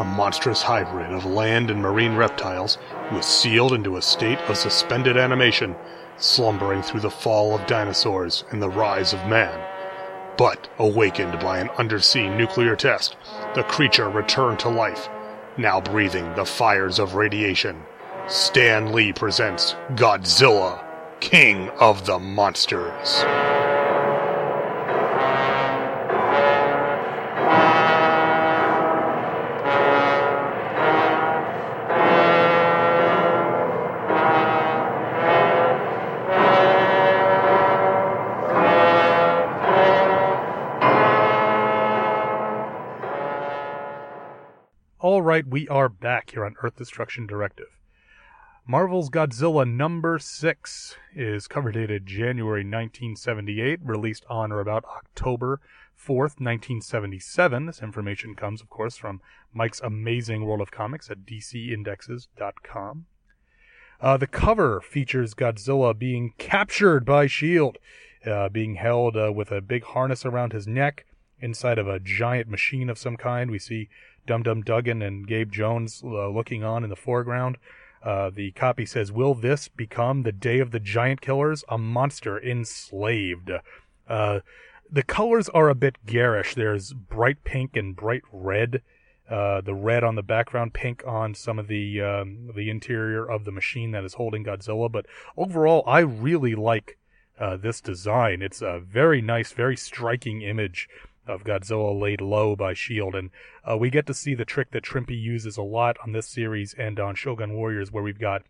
A monstrous hybrid of land and marine reptiles was sealed into a state of suspended animation, slumbering through the fall of dinosaurs and the rise of man. But, awakened by an undersea nuclear test, the creature returned to life, now breathing the fires of radiation. Stan Lee presents Godzilla, King of the Monsters. Right, we are back here on Earth Destruction Directive. Marvel's Godzilla number 6 is cover dated January 1978, released on or about October 4th, 1977. This information comes, of course, from Mike's Amazing World of Comics at dcindexes.com. Uh, the cover features Godzilla being captured by S.H.I.E.L.D., uh, being held uh, with a big harness around his neck inside of a giant machine of some kind. We see Dum Dum Dugan and Gabe Jones uh, looking on in the foreground. Uh, the copy says, Will this become the day of the giant killers? A monster enslaved. Uh, the colors are a bit garish. There's bright pink and bright red. Uh, the red on the background, pink on some of the um, the interior of the machine that is holding Godzilla. But overall, I really like uh, this design. It's a very nice, very striking image of Godzilla laid low by S.H.I.E.L.D. And uh, we get to see the trick that Trimpe uses a lot on this series and on Shogun Warriors, where we've got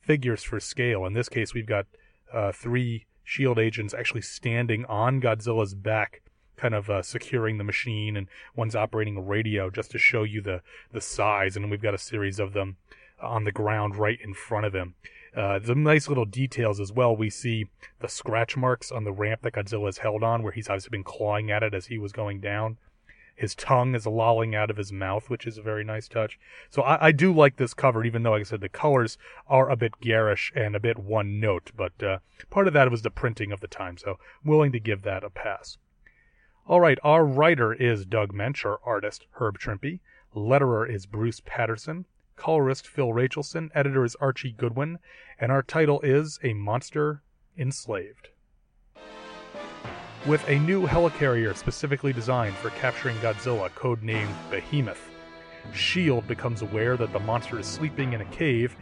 figures for scale. In this case, we've got uh, three S.H.I.E.L.D. agents actually standing on Godzilla's back, kind of uh, securing the machine, and one's operating a radio just to show you the, the size. And we've got a series of them on the ground right in front of him. Uh, some nice little details as well. We see the scratch marks on the ramp that Godzilla held on, where he's obviously been clawing at it as he was going down. His tongue is lolling out of his mouth, which is a very nice touch. So I, I do like this cover, even though, like I said, the colors are a bit garish and a bit one note. But uh, part of that was the printing of the time, so I'm willing to give that a pass. All right, our writer is Doug Moench, our artist Herb Trimpe, letterer is Bruce Patterson, colorist Phil Rachelson, editor is Archie Goodwin, and our title is A Monster Enslaved. With a new helicarrier specifically designed for capturing Godzilla, codenamed Behemoth, S.H.I.E.L.D. becomes aware that the monster is sleeping in a cave.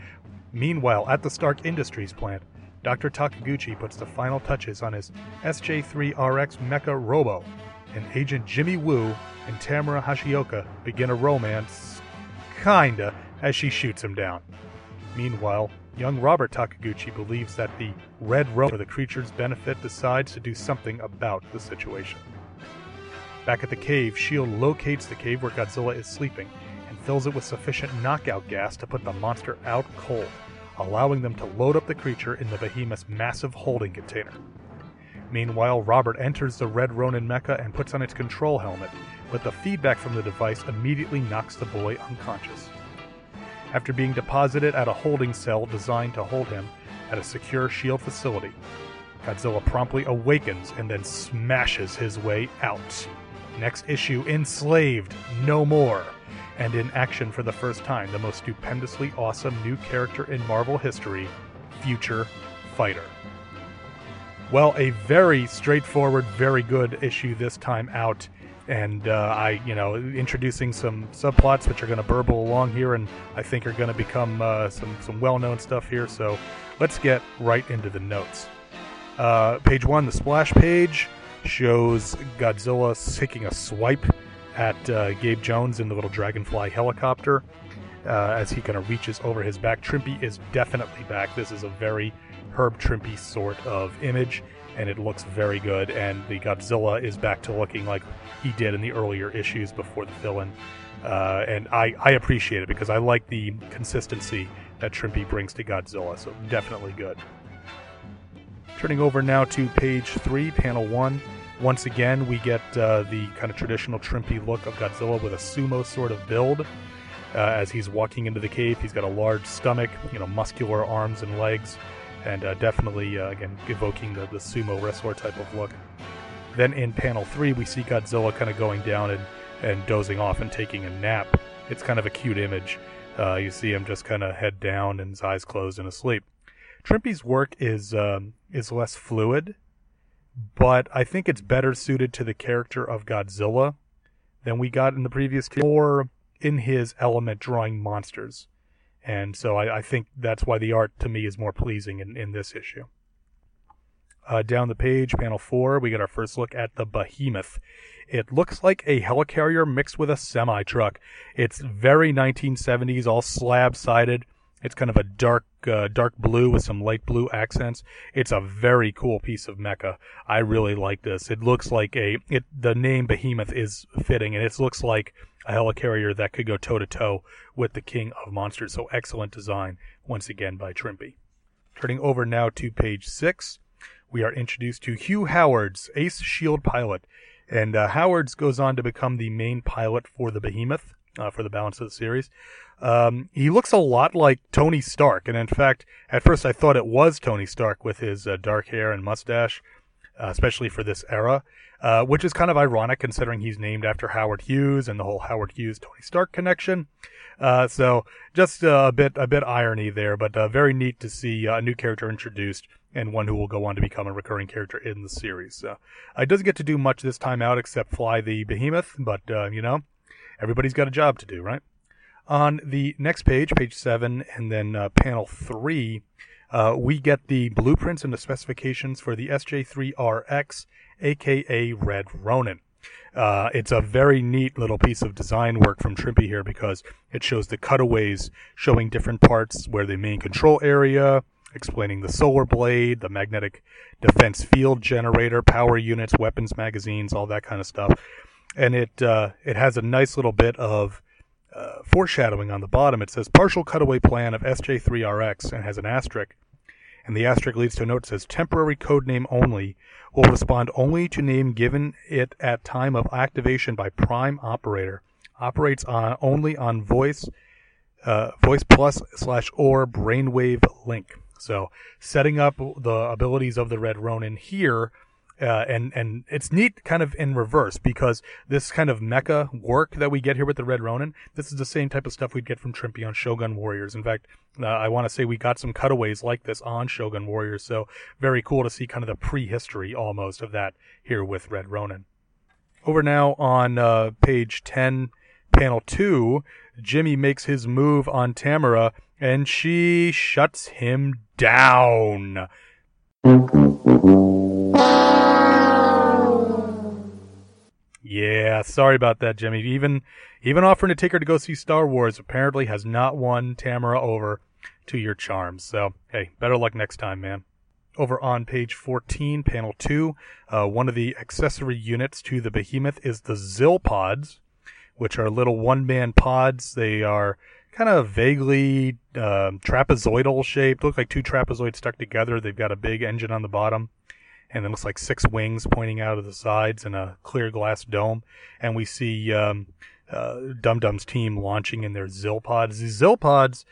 Meanwhile, at the Stark Industries plant, Dr. Takiguchi puts the final touches on his SJ3RX Mecha Robo, and Agent Jimmy Woo and Tamara Hashioka begin a romance, kinda, as she shoots him down. Meanwhile, young Robert Takiguchi believes that the Red Robe for the creature's benefit decides to do something about the situation. Back at the cave, S.H.I.E.L.D. locates the cave where Godzilla is sleeping and fills it with sufficient knockout gas to put the monster out cold, allowing them to load up the creature in the behemoth's massive holding container. Meanwhile, Robert enters the Red Ronin mecha and puts on its control helmet, but the feedback from the device immediately knocks the boy unconscious. After being deposited at a holding cell designed to hold him at a secure shield facility, Godzilla promptly awakens and then smashes his way out. Next issue Enslaved, No More. And in action for the first time, the most stupendously awesome new character in Marvel history, Future Fighter. Well, a very straightforward, very good issue this time out. And uh, I, you know, introducing some subplots which are going to burble along here, and I think are going to become uh, some some well-known stuff here. So let's get right into the notes. Uh, page one, the splash page, shows Godzilla taking a swipe at uh, Gabe Jones in the little Dragonfly helicopter uh, as he kind of reaches over his back. Trimpe is definitely back. This is a very Herb Trimpe sort of image, and it looks very good. And the Godzilla is back to looking like he did in the earlier issues before the fill-in. Uh, and I, I appreciate it because I like the consistency that Trimpe brings to Godzilla, so definitely good. Turning over now to page three, panel one. Once again, we get uh, the kind of traditional Trimpe look of Godzilla with a sumo sort of build. Uh, as he's walking into the cave, he's got a large stomach, you know, muscular arms and legs, and uh, definitely, uh, again, evoking the, the sumo wrestler type of look. Then in panel three, we see Godzilla kind of going down and, and dozing off and taking a nap. It's kind of a cute image. Uh, you see him just kind of head down and his eyes closed and asleep. Trimpe's work is um, is less fluid, but I think it's better suited to the character of Godzilla than we got in the previous or in his element drawing monsters. And so I, I, think that's why the art to me is more pleasing in, in this issue. Uh, down the page, panel four, we get our first look at the Behemoth. It looks like a helicarrier mixed with a semi truck. It's very 1970s, all slab sided. It's kind of a dark, uh, dark blue with some light blue accents. It's a very cool piece of mecha. I really like this. It looks like a, it, the name Behemoth is fitting and it looks like a helicarrier that could go toe to toe with the King of Monsters. So excellent design once again by Trimpe. Turning over now to page six, we are introduced to Hugh Howards Ace Shield pilot. And uh, Howards goes on to become the main pilot for the Behemoth uh, for the balance of the series. Um, he looks a lot like Tony Stark, and in fact, at first I thought it was Tony Stark with his uh, dark hair and mustache, uh, especially for this era, uh, which is kind of ironic considering he's named after Howard Hughes and the whole Howard Hughes Tony Stark connection. Uh, so just a bit a bit irony there, but uh, very neat to see a new character introduced and one who will go on to become a recurring character in the series. So, uh, doesn't get to do much this time out except fly the behemoth, but you know, everybody's got a job to do, right? On the next page, page seven, and then uh, panel three, uh, we get the blueprints and the specifications for the SJ3RX, aka Red Ronin. Uh, it's a very neat little piece of design work from Trimpe here because it shows the cutaways showing different parts where the main control area, explaining the solar blade, the magnetic defense field generator, power units, weapons magazines, all that kind of stuff. And it uh, it has a nice little bit of uh, foreshadowing on the bottom. It says partial cutaway plan of SJ3RX and has an asterisk. And the asterisk leads to a note that says temporary code name only will respond only to name given it at time of activation by prime operator. Operates on only on voice, uh, voice plus slash or brainwave link. So setting up the abilities of the Red Ronin here uh, and and it's neat, kind of in reverse, because this kind of mecha work that we get here with the Red Ronin, this is the same type of stuff we'd get from Trimpe on Shogun Warriors. In fact, uh, I want to say we got some cutaways like this on Shogun Warriors, so very cool to see kind of the prehistory almost of that here with Red Ronin. Over now on uh, page ten, panel two, Jimmy makes his move on Tamara, and she shuts him down. Yeah, sorry about that, Jimmy. Even even offering to take her to go see Star Wars apparently has not won Tamara over to your charms. So hey, better luck next time, man. Over on page 14, panel 2, uh, one of the accessory units to the Behemoth is the Zill Pods, which are little one man pods. They are kind of vaguely um trapezoidal shaped, look like two trapezoids stuck together. They've got a big engine on the bottom. And it looks like six wings pointing out of the sides and a clear glass dome. And we see um, uh, Dum Dum's team launching in their Zilpods. These Zilpods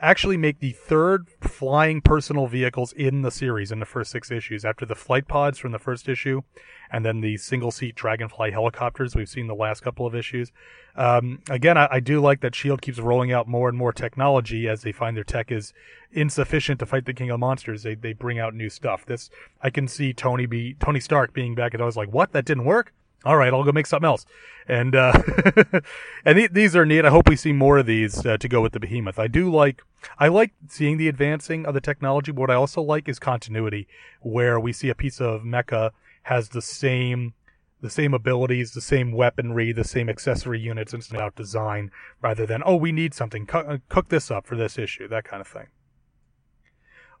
actually make the third flying personal vehicles in the series in the first six issues. After the flight pods from the first issue and then the single seat dragonfly helicopters we've seen the last couple of issues. Um, again I, I, do like that shield keeps rolling out more and more technology as they find their tech is insufficient to fight the king of monsters. They, they bring out new stuff. This i can see tony be tony stark being back and i was like what? That didn't work all right, I'll go make something else. And uh, and th- these are neat. I hope we see more of these uh, to go with the behemoth. I do like I like seeing the advancing of the technology, but what I also like is continuity, where we see a piece of mecha has the same the same abilities, the same weaponry, the same accessory units, and about design rather than oh we need something uh, cook this up for this issue, that kind of thing.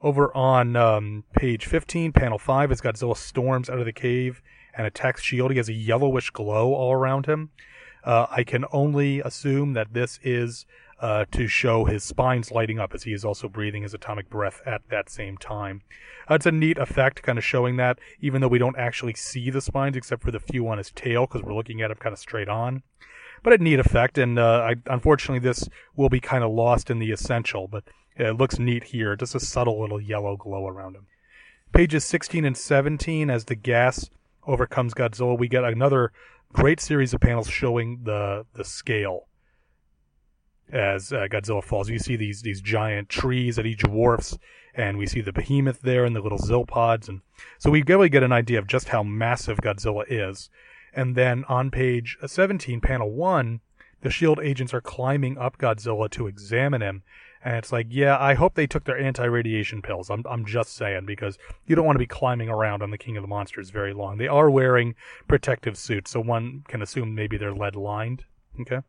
Over on um, page 15, panel 5, as Godzilla storms out of the cave and attacks Shield. He has a yellowish glow all around him. Uh, I can only assume that this is uh, to show his spines lighting up as he is also breathing his atomic breath at that same time. Uh, it's a neat effect, kind of showing that, even though we don't actually see the spines except for the few on his tail because we're looking at him kind of straight on. But a neat effect, and uh, I, unfortunately, this will be kind of lost in the essential, but it looks neat here. Just a subtle little yellow glow around him. Pages 16 and 17, as the gas overcomes Godzilla, we get another great series of panels showing the the scale as uh, Godzilla falls. You see these these giant trees that he dwarfs, and we see the behemoth there and the little zilpods, and so we really get an idea of just how massive Godzilla is. And then on page 17, panel one, the Shield agents are climbing up Godzilla to examine him, and it's like, yeah, I hope they took their anti-radiation pills. I'm, I'm just saying because you don't want to be climbing around on the King of the Monsters very long. They are wearing protective suits, so one can assume maybe they're lead lined. Okay.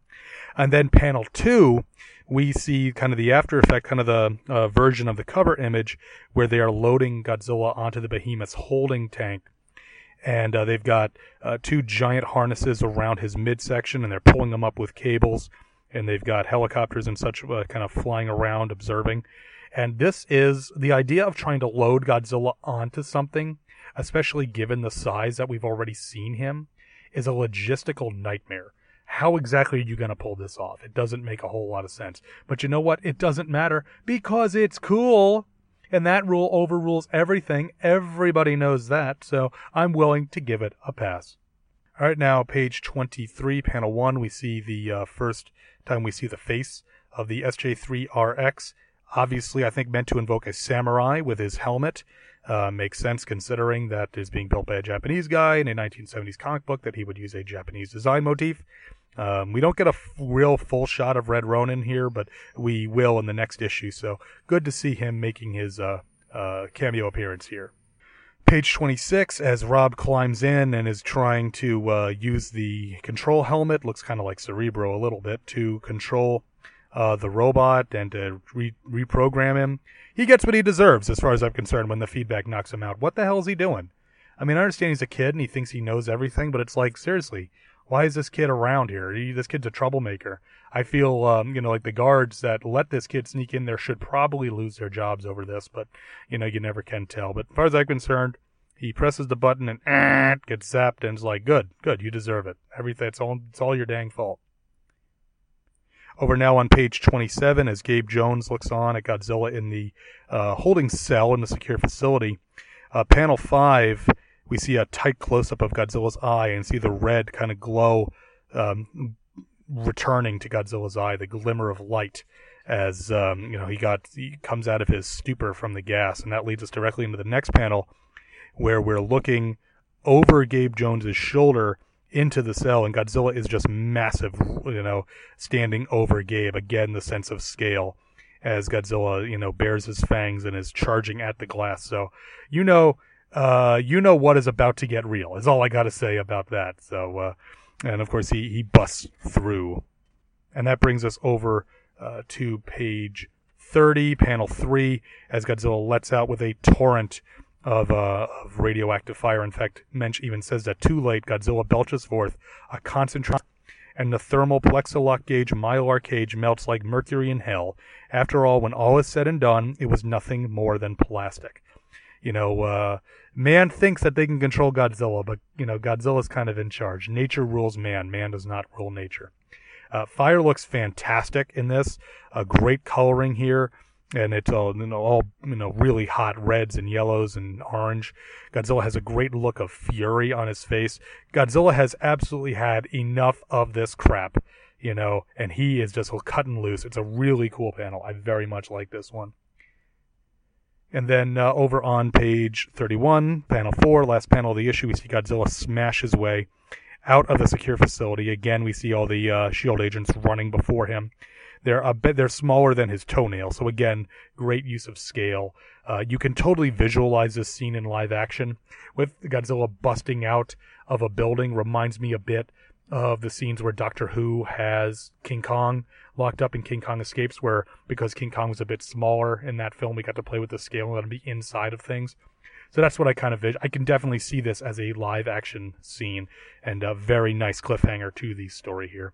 And then panel two, we see kind of the after effect, kind of the uh, version of the cover image where they are loading Godzilla onto the Behemoth's holding tank. And uh, they've got uh, two giant harnesses around his midsection, and they're pulling them up with cables and they've got helicopters and such uh, kind of flying around observing. And this is the idea of trying to load Godzilla onto something, especially given the size that we've already seen him, is a logistical nightmare. How exactly are you going to pull this off? It doesn't make a whole lot of sense. But you know what? It doesn't matter because it's cool. And that rule overrules everything. Everybody knows that. So I'm willing to give it a pass. All right, now page 23, panel 1, we see the uh, first time we see the face of the SJ3RX. Obviously, I think meant to invoke a samurai with his helmet. Uh, makes sense considering that is being built by a Japanese guy in a 1970s comic book that he would use a Japanese design motif. Um, we don't get a f- real full shot of Red Ronin here, but we will in the next issue. So good to see him making his uh, uh, cameo appearance here page 26 as Rob climbs in and is trying to uh, use the control helmet, looks kind of like Cerebro a little bit, to control uh, the robot and to re- reprogram him. He gets what he deserves, as far as I'm concerned, when the feedback knocks him out. What the hell is he doing? I mean, I understand he's a kid and he thinks he knows everything, but it's like, seriously, why is this kid around here? He, this kid's a troublemaker. I feel, um, you know, like the guards that let this kid sneak in there should probably lose their jobs over this, but, you know, you never can tell. But as far as I'm concerned, he presses the button and eh, gets zapped and is like, good, good, you deserve it. Everything, it's all, it's all your dang fault. Over now on page 27, as Gabe Jones looks on at Godzilla in the uh, holding cell in the secure facility, uh, panel 5 we see a tight close up of Godzilla's eye and see the red kind of glow um, returning to Godzilla's eye, the glimmer of light as um, you know he got he comes out of his stupor from the gas, and that leads us directly into the next panel where we're looking over Gabe Jones's shoulder into the cell, and Godzilla is just massive, you know, standing over Gabe. Again, the sense of scale as Godzilla, you know, bares his fangs and is charging at the glass. So, you know, uh, you know what is about to get real. Is all I got to say about that. So, uh, and of course he he busts through, and that brings us over uh, to page thirty, panel three, as Godzilla lets out with a torrent of uh, of radioactive fire. In fact, Moench even says that too late, Godzilla belches forth a concentrated and the thermal plexalock gauge mylar cage melts like mercury in hell. After all, when all is said and done, it was nothing more than plastic. You know, uh, man thinks that they can control Godzilla, but, you know, Godzilla's kind of in charge. Nature rules man, man does not rule nature. Uh, fire looks fantastic in this. Uh, great coloring here and it's all you know all you know really hot reds and yellows and orange. Godzilla has a great look of fury on his face. Godzilla has absolutely had enough of this crap, you know, and he is just cutting loose. It's a really cool panel. I very much like this one. And then uh, over on page 31, panel 4, last panel of the issue, we see Godzilla smash his way out of the secure facility. Again, we see all the uh, SHIELD agents running before him. They're a bit they're smaller than his toenail, so again, great use of scale. Uh, you can totally visualize this scene in live action with Godzilla busting out of a building. Reminds me a bit of the scenes where Doctor Who has King Kong locked up in King Kong Escapes, where because King Kong was a bit smaller in that film, we got to play with the scale and be inside of things. So that's what I kind of vis- I can definitely see this as a live action scene and a very nice cliffhanger to the story here.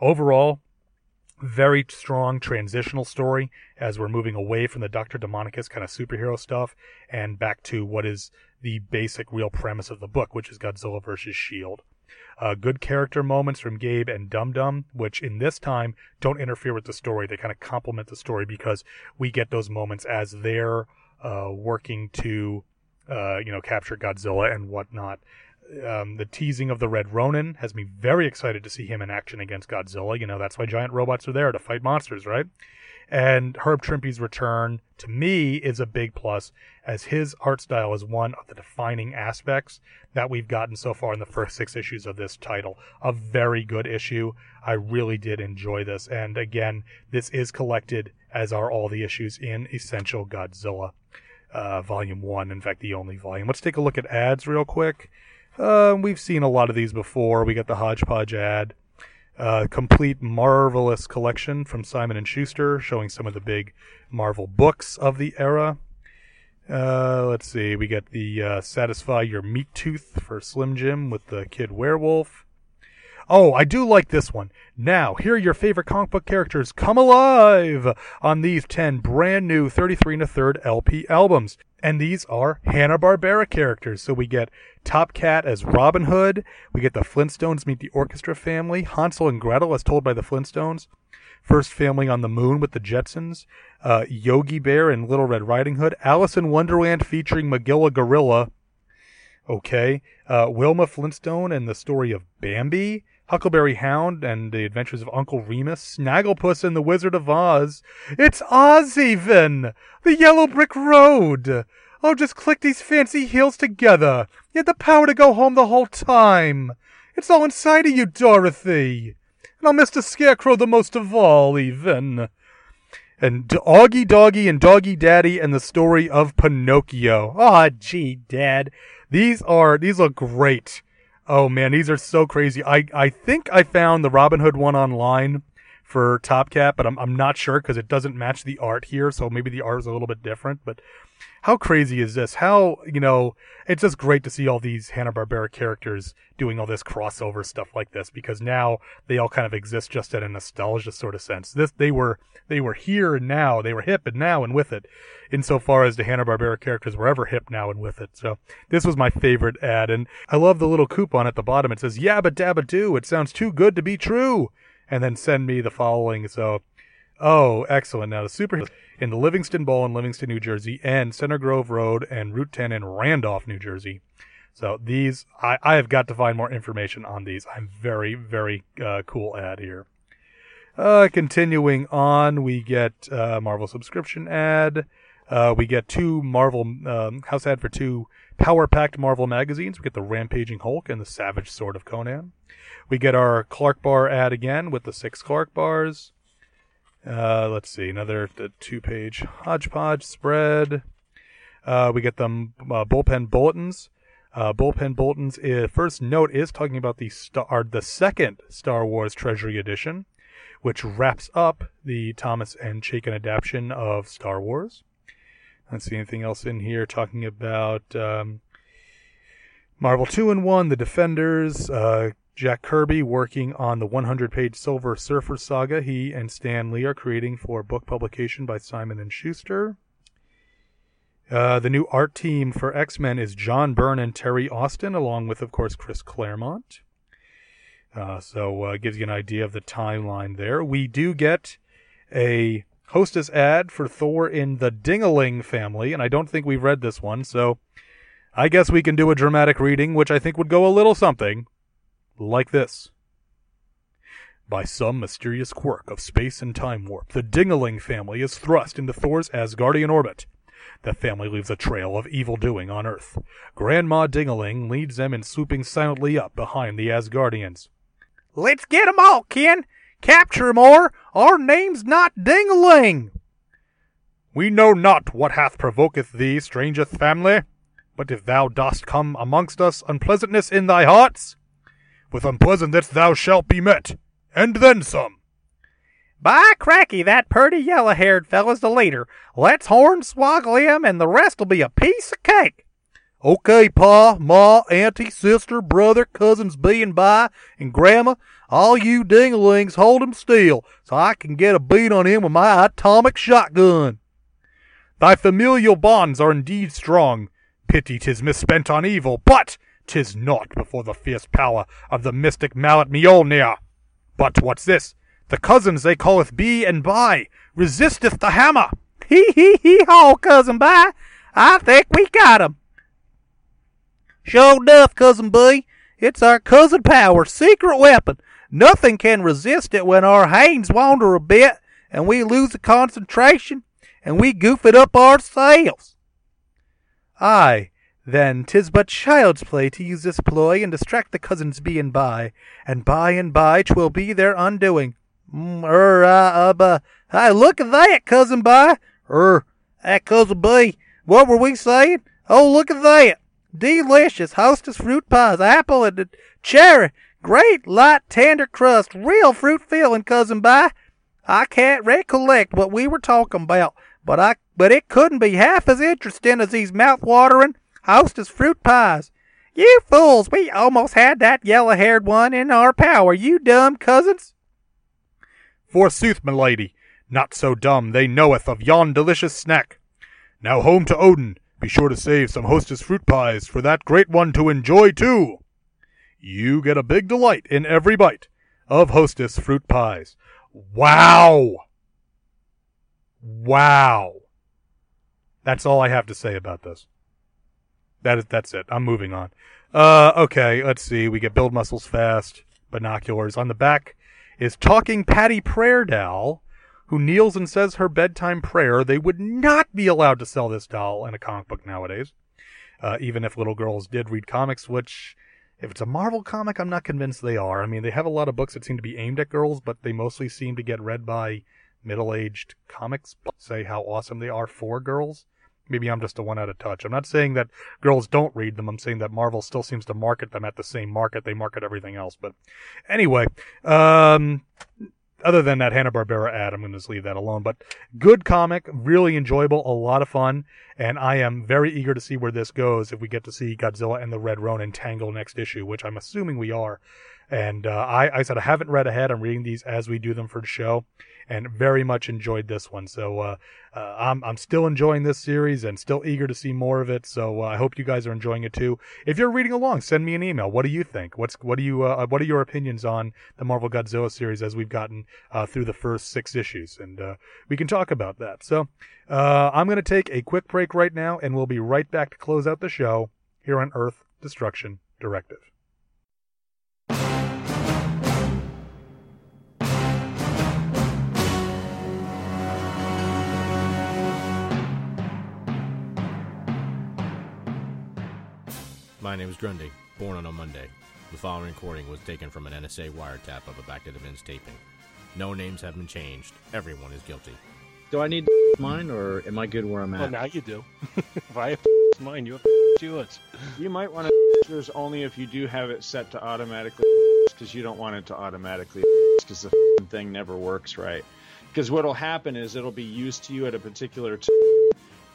Overall, very strong transitional story as we're moving away from the Dr. Demonicus kind of superhero stuff and back to what is the basic real premise of the book, which is Godzilla versus Shield. Uh, good character moments from Gabe and Dum Dum, which in this time don't interfere with the story. They kind of complement the story because we get those moments as they're uh, working to, uh, you know, capture Godzilla and whatnot um, the teasing of the Red Ronin has me very excited to see him in action against Godzilla. You know, that's why giant robots are there to fight monsters, right? And Herb Trimpe's return to me is a big plus, as his art style is one of the defining aspects that we've gotten so far in the first six issues of this title. A very good issue. I really did enjoy this. And again, this is collected, as are all the issues in Essential Godzilla, uh, Volume 1. In fact, the only volume. Let's take a look at ads real quick. Uh, we've seen a lot of these before. We got the hodgepodge ad, uh, complete marvelous collection from Simon and Schuster, showing some of the big Marvel books of the era. Uh, let's see. We get the uh, satisfy your meat tooth for Slim Jim with the kid werewolf. Oh, I do like this one. Now, here are your favorite comic book characters come alive on these 10 brand new 33 and a third LP albums. And these are Hanna-Barbera characters. So we get Top Cat as Robin Hood. We get the Flintstones meet the Orchestra family. Hansel and Gretel as told by the Flintstones. First Family on the Moon with the Jetsons. Uh, Yogi Bear and Little Red Riding Hood. Alice in Wonderland featuring Magilla Gorilla. Okay. Uh, Wilma Flintstone and the story of Bambi. Huckleberry Hound and the Adventures of Uncle Remus, Snagglepuss and the Wizard of Oz. It's Oz even! The Yellow Brick Road! Oh, just click these fancy heels together. You had the power to go home the whole time. It's all inside of you, Dorothy. And I'll miss the Scarecrow the most of all, even. And Augie Doggy and Doggy Daddy and the story of Pinocchio. Ah, oh, gee, Dad. These are, these look great. Oh man, these are so crazy. I, I think I found the Robin Hood one online for Top Cat, but I'm, I'm not sure because it doesn't match the art here. So maybe the art is a little bit different, but how crazy is this? How, you know, it's just great to see all these Hanna-Barbera characters doing all this crossover stuff like this because now they all kind of exist just in a nostalgia sort of sense. This, they were, they were here and now, they were hip and now and with it insofar as the Hanna-Barbera characters were ever hip now and with it. So this was my favorite ad and I love the little coupon at the bottom. It says, yabba dabba do. It sounds too good to be true. And then send me the following. So, oh, excellent. Now the super in the Livingston Bowl in Livingston, New Jersey, and Center Grove Road and Route 10 in Randolph, New Jersey. So these, I, I have got to find more information on these. I'm very, very uh, cool ad here. Uh, continuing on, we get uh, Marvel subscription ad. Uh, we get two Marvel um, house ad for two power packed Marvel magazines. We get the Rampaging Hulk and the Savage Sword of Conan. We get our Clark bar ad again with the six Clark bars. Uh, let's see, another two page hodgepodge spread. Uh, we get them uh, bullpen bulletins. Uh, bullpen bulletins. Is, first note is talking about the star, the second Star Wars Treasury Edition, which wraps up the Thomas and Chaykin adaptation of Star Wars. Let's see anything else in here talking about um, Marvel 2 and 1, The Defenders, uh, Jack Kirby working on the 100 page Silver Surfer saga he and Stan Lee are creating for book publication by Simon and Schuster. Uh, the new art team for X Men is John Byrne and Terry Austin, along with, of course, Chris Claremont. Uh, so uh, gives you an idea of the timeline there. We do get a hostess ad for Thor in the Dingaling family, and I don't think we've read this one, so I guess we can do a dramatic reading, which I think would go a little something like this. By some mysterious quirk of space and time warp, the Dingaling family is thrust into Thor's Asgardian orbit. The family leaves a trail of evil doing on Earth. Grandma Dingaling leads them in swooping silently up behind the Asgardians. Let's get 'em all, Ken! Capture 'em, or our name's not Dingaling! We know not what hath provoketh thee, strangest family, but if thou dost come amongst us unpleasantness in thy hearts, with unpleasantness thou shalt be met, and then some. By cracky, that purty yellow-haired fellow's the leader. Let's horn hornswoggle him, and the rest'll be a piece of cake. Okay, Pa, Ma, Auntie, Sister, Brother, Cousins being by, and Grandma, all you dinglings hold him still, so I can get a beat on him with my atomic shotgun. Thy familial bonds are indeed strong. Pity 'tis misspent on evil, but 'tis naught before the fierce power of the mystic mallet Mjolnir. But what's this? The cousins they calleth Bi and by resisteth the hammer. Hee hee hee haw, Cousin by. I think we got 'em. Sure enough, Cousin Bi. It's our cousin power, secret weapon. Nothing can resist it when our hands wander a bit and we lose the concentration and we goof it up ourselves. Aye, then 'tis but child's play to use this ploy and distract the cousins Bi and Bai, and by and by 'twill be their undoing. Mm, er, uh, uh, uh, hey, look at that, Cousin Bi. Er, that Cousin Bi. What were we saying? Oh, look at that. Delicious hostess fruit pies, apple and cherry. Great light tender crust, real fruit filling, Cousin by. I can't recollect what we were talking about, but I but it couldn't be half as interesting as these mouth-watering hostess fruit pies. You fools, we almost had that yellow-haired one in our power, you dumb cousins. Forsooth, my lady, not so dumb they knoweth of yon delicious snack. Now home to Odin, be sure to save some hostess fruit pies for that great one to enjoy too. You get a big delight in every bite of hostess fruit pies. Wow! Wow! That's all I have to say about this. That is, that's it. I'm moving on. Uh, okay, let's see. We get build muscles fast, binoculars. On the back is talking Patty Prayer who kneels and says her bedtime prayer. They would not be allowed to sell this doll in a comic book nowadays, uh, even if little girls did read comics, which, if it's a Marvel comic, I'm not convinced they are. I mean, they have a lot of books that seem to be aimed at girls, but they mostly seem to get read by middle aged comics, say how awesome they are for girls. Maybe I'm just the one out of touch. I'm not saying that girls don't read them. I'm saying that Marvel still seems to market them at the same market they market everything else. But anyway, um, other than that Hanna Barbera ad, I'm going to just leave that alone. But good comic, really enjoyable, a lot of fun, and I am very eager to see where this goes if we get to see Godzilla and the Red Ronin tangle next issue, which I'm assuming we are. And uh, I, I said I haven't read ahead. I'm reading these as we do them for the show, and very much enjoyed this one. So uh, uh, I'm I'm still enjoying this series and still eager to see more of it. So uh, I hope you guys are enjoying it too. If you're reading along, send me an email. What do you think? What's what do you uh, what are your opinions on the Marvel Godzilla series as we've gotten uh, through the first six issues, and uh, we can talk about that. So I'm going to take a quick break right now, and we'll be right back to close out the show here on Earth Destruction Directive. My name is Grundy, born on a Monday. The following recording was taken from an NSA wiretap of a Back to the Bins taping. No names have been changed. Everyone is guilty. Do I need mine, or am I good where I'm at? Well, now you do. if I have mine, you have yours. You might want to yours only if you do have it set to automatically because you don't want it to automatically because the thing never works right. Because what'll happen is it'll be used to you at a particular time,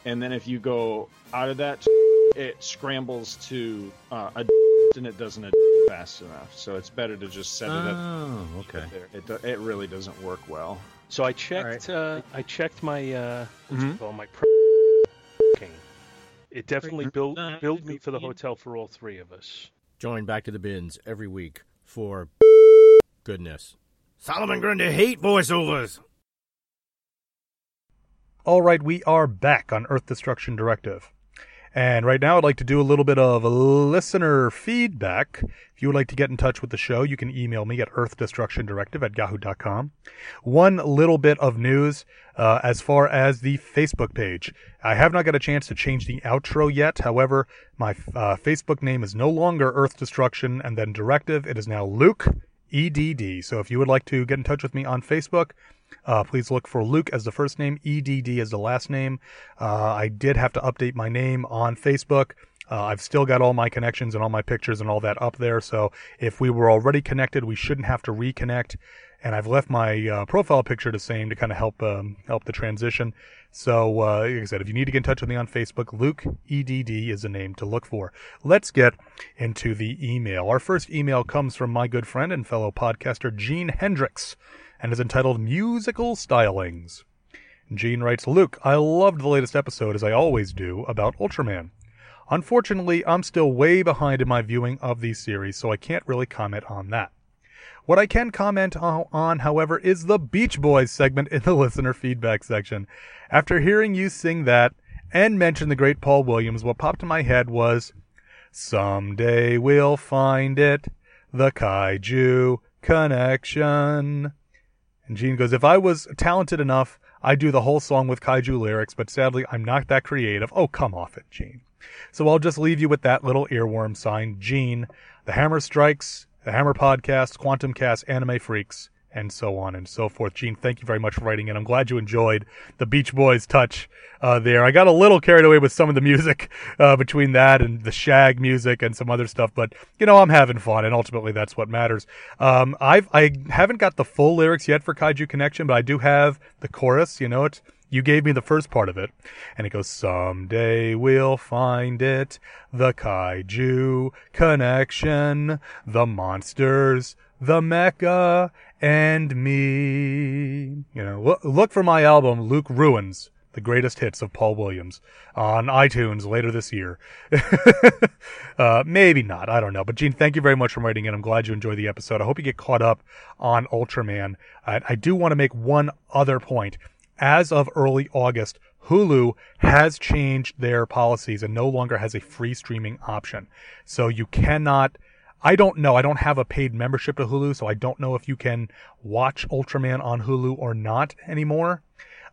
and then if you go out of that, t- it scrambles to uh, a and it doesn't ad- fast enough. So it's better to just set it up. Oh, okay. It it really doesn't work well. So I checked. Uh, I checked my uh, what's Mhm. it called? my pr- king. It definitely billed billed me for the hotel for all three of us. Join Back to the Bins every week for goodness. Solomon Grundy hate voiceovers. All right, we are back on Earth Destruction Directive. And right now, I'd like to do a little bit of listener feedback. If you would like to get in touch with the show, you can email me at earthdestructiondirective at yahoo.com. One little bit of news uh, as far as the Facebook page. I have not got a chance to change the outro yet. However, my uh, Facebook name is no longer Earth Destruction and then Directive. It is now Luke EDD. So if you would like to get in touch with me on Facebook, uh, please look for Luke as the first name, EDD as the last name. Uh, I did have to update my name on Facebook. Uh, I've still got all my connections and all my pictures and all that up there. So if we were already connected, we shouldn't have to reconnect. And I've left my uh, profile picture the same to kind of help um, help the transition. So uh, like I said, if you need to get in touch with me on Facebook, Luke EDD is the name to look for. Let's get into the email. Our first email comes from my good friend and fellow podcaster Gene Hendricks and is entitled Musical Stylings. Gene writes, Luke, I loved the latest episode, as I always do, about Ultraman. Unfortunately, I'm still way behind in my viewing of these series, so I can't really comment on that. What I can comment on, however, is the Beach Boys segment in the listener feedback section. After hearing you sing that and mention the great Paul Williams, what popped in my head was, Someday we'll find it, the Kaiju Connection. And Gene goes, If I was talented enough, I'd do the whole song with kaiju lyrics, but sadly, I'm not that creative. Oh, come off it, Gene. So I'll just leave you with that little earworm sign, Gene. The Hammer Strikes, the Hammer Podcast, Quantum Cast, Anime Freaks, and so on and so forth. Gene, thank you very much for writing in. I'm glad you enjoyed the Beach Boys touch uh, there. I got a little carried away with some of the music uh, between that and the Shag music and some other stuff, but you know I'm having fun, and ultimately that's what matters. Um, I've I haven't got the full lyrics yet for Kaiju Connection, but I do have the chorus. You know it. You gave me the first part of it, and it goes, Someday we'll find it, the kaiju connection, the monsters, the mecha, and me. You know, look, for my album, Luke Ruins, the greatest hits of Paul Williams, on iTunes later this year. uh, maybe not, I don't know. But Gene, thank you very much for writing in. I'm glad you enjoyed the episode. I hope you get caught up on Ultraman. I, I do want to make one other point as of early August, Hulu has changed their policies and no longer has a free streaming option. So you cannot, I don't know, I don't have a paid membership to Hulu, so I don't know if you can watch Ultraman on Hulu or not anymore.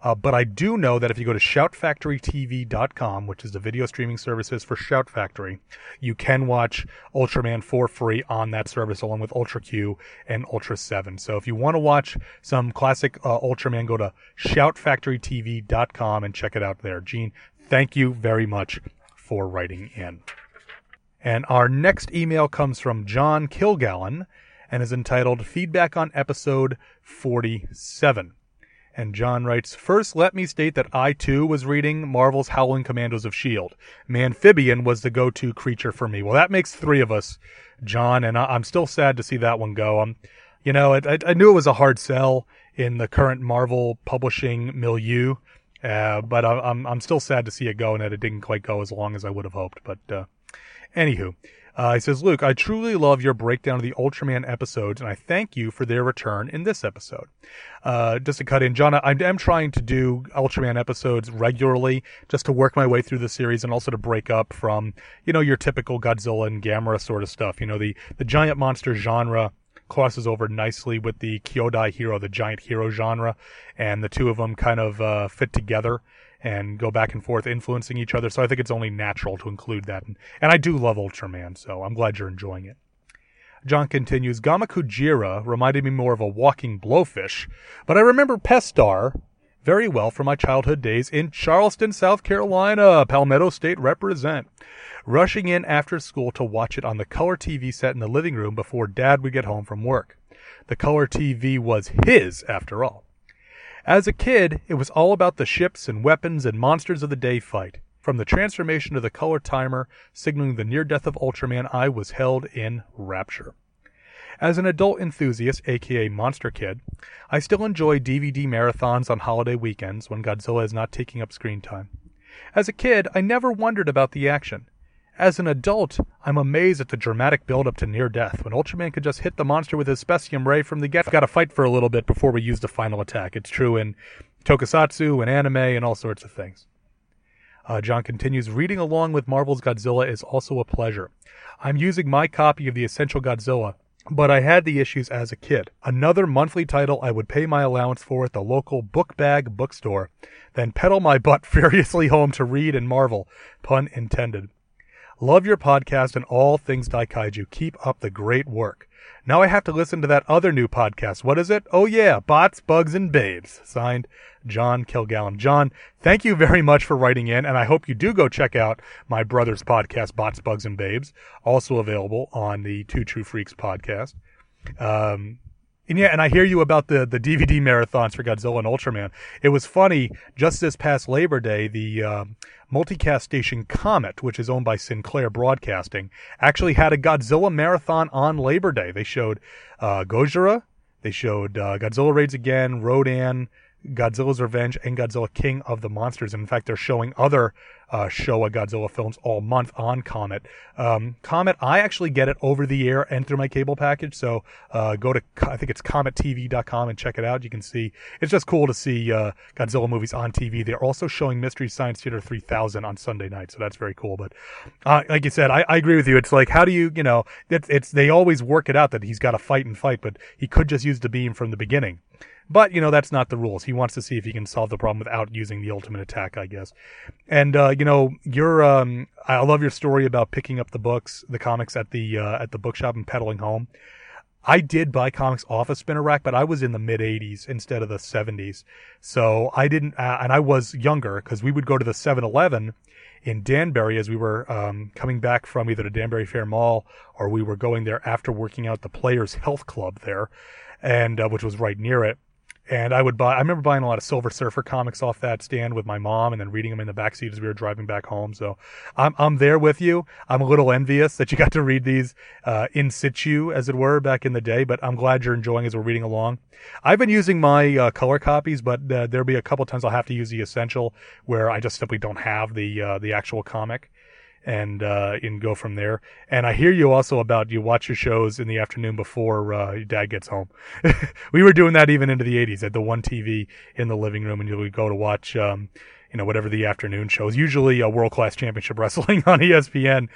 Uh, but I do know that if you go to shoutfactorytv.com, which is the video streaming services for Shout Factory, you can watch Ultraman for free on that service along with Ultra Q and Ultra 7. So if you want to watch some classic uh, Ultraman, go to shoutfactorytv.com and check it out there. Gene, thank you very much for writing in. And our next email comes from John Kilgallen and is entitled Feedback on Episode 47. And John writes, First, let me state that I too was reading Marvel's Howling Commandos of S.H.I.E.L.D. Manphibian was the go to creature for me. Well, that makes three of us, John, and I- I'm still sad to see that one go. Um, you know, I, I knew it was a hard sell in the current Marvel publishing milieu, uh, but I, I'm, I'm still sad to see it go and that it didn't quite go as long as I would have hoped. But, uh, anywho, uh, he says, Luke, I truly love your breakdown of the Ultraman episodes, and I thank you for their return in this episode. Uh, just to cut in, John, I am trying to do Ultraman episodes regularly just to work my way through the series and also to break up from, you know, your typical Godzilla and Gamera sort of stuff. You know, the, the giant monster genre crosses over nicely with the Kyodai hero, the giant hero genre, and the two of them kind of uh, fit together and go back and forth influencing each other. So I think it's only natural to include that. And, and I do love Ultraman, so I'm glad you're enjoying it. John continues, Gamakujira reminded me more of a walking blowfish, but I remember Pestar very well from my childhood days in Charleston, South Carolina. Palmetto State represent. Rushing in after school to watch it on the color TV set in the living room before dad would get home from work. The color TV was his, after all. As a kid, it was all about the ships and weapons and monsters of the day fight. From the transformation to the color timer signaling the near death of Ultraman, I was held in rapture. As an adult enthusiast, aka Monster Kid, I still enjoy DVD marathons on holiday weekends when Godzilla is not taking up screen time. As a kid, I never wondered about the action. As an adult, I'm amazed at the dramatic build-up to near death when Ultraman could just hit the monster with his specium ray from the get. Got to fight for a little bit before we use the final attack. It's true in tokusatsu and anime and all sorts of things. Uh, John continues, reading along with Marvel's Godzilla is also a pleasure. I'm using my copy of the Essential Godzilla, but I had the issues as a kid. Another monthly title I would pay my allowance for at the local book bag bookstore, then pedal my butt furiously home to read and marvel, pun intended. Love your podcast and all things Daikaiju. Keep up the great work. Now I have to listen to that other new podcast. What is it? Oh yeah, Bots, Bugs, and Babes. Signed, John Kilgallen. John, thank you very much for writing in, and I hope you do go check out my brother's podcast, Bots, Bugs, and Babes, also available on the Two True Freaks podcast. Um, and yeah, and I hear you about the, the DVD marathons for Godzilla and Ultraman. It was funny, just this past Labor Day, the uh, multicast station Comet, which is owned by Sinclair Broadcasting, actually had a Godzilla marathon on Labor Day. They showed uh, Gojira, they showed uh, Godzilla Raids Again, Rodan, Godzilla's Revenge, and Godzilla King of the Monsters. And in fact, they're showing other uh, Showa Godzilla films all month on Comet. Um, Comet, I actually get it over the air and through my cable package. So uh, go to, I think it's comettv.com and check it out. You can see, it's just cool to see uh, Godzilla movies on TV. They're also showing Mystery Science Theater 3000 on Sunday night. So that's very cool. But uh, like you said, I, I, agree with you. It's like, how do you, you know, it's, it's, they always work it out that he's got to fight and fight, but he could just use the beam from the beginning. But, you know, that's not the rules. He wants to see if he can solve the problem without using the ultimate attack, I guess. And, uh, you know, your, um, I love your story about picking up the books, the comics at the, uh, at the bookshop and pedaling home. I did buy comics off a spinner rack, but I was in the mid 80s instead of the 70s. So I didn't, uh, and I was younger because we would go to the 7 Eleven in Danbury as we were um, coming back from either the Danbury Fair Mall or we were going there after working out the Players Health Club there, and uh, which was right near it and I would buy. I remember buying a lot of Silver Surfer comics off that stand with my mom, and then reading them in the backseat as we were driving back home. So I'm I'm there with you. I'm a little envious that you got to read these uh, in situ, as it were, back in the day. But I'm glad you're enjoying as we're reading along. I've been using my uh, color copies, but uh, there'll be a couple times I'll have to use the essential where I just simply don't have the uh, the actual comic and uh, and go from there. And I hear you also about you watch your shows in the afternoon before uh, your dad gets home. we were doing that even into the 80s at the one TV in the living room, and you would go to watch. Um, you know, whatever the afternoon shows, usually a world class championship wrestling on ESPN.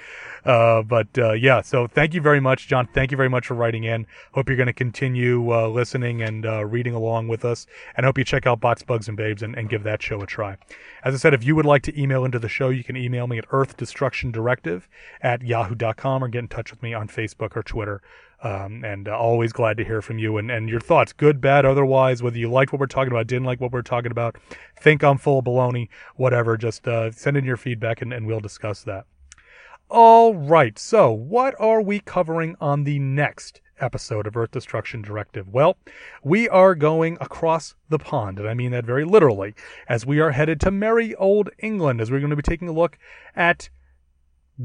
Uh, but, uh, yeah, so thank you very much, John. Thank you very much for writing in. Hope you're going to continue, uh, listening and, uh, reading along with us. And hope you check out Bots, Bugs, and Babes and, and give that show a try. As I said, if you would like to email into the show, you can email me at earthdestructiondirective at yahoo.com or get in touch with me on Facebook or Twitter. Um, and uh, always glad to hear from you and, and your thoughts, good, bad, otherwise, whether you liked what we're talking about, didn't like what we're talking about, think I'm full of baloney, whatever, just uh, send in your feedback and, and we'll discuss that. All right, so what are we covering on the next episode of Earth Destruction Directive? Well, we are going across the pond, and I mean that very literally, as we are headed to merry old England, as we're going to be taking a look at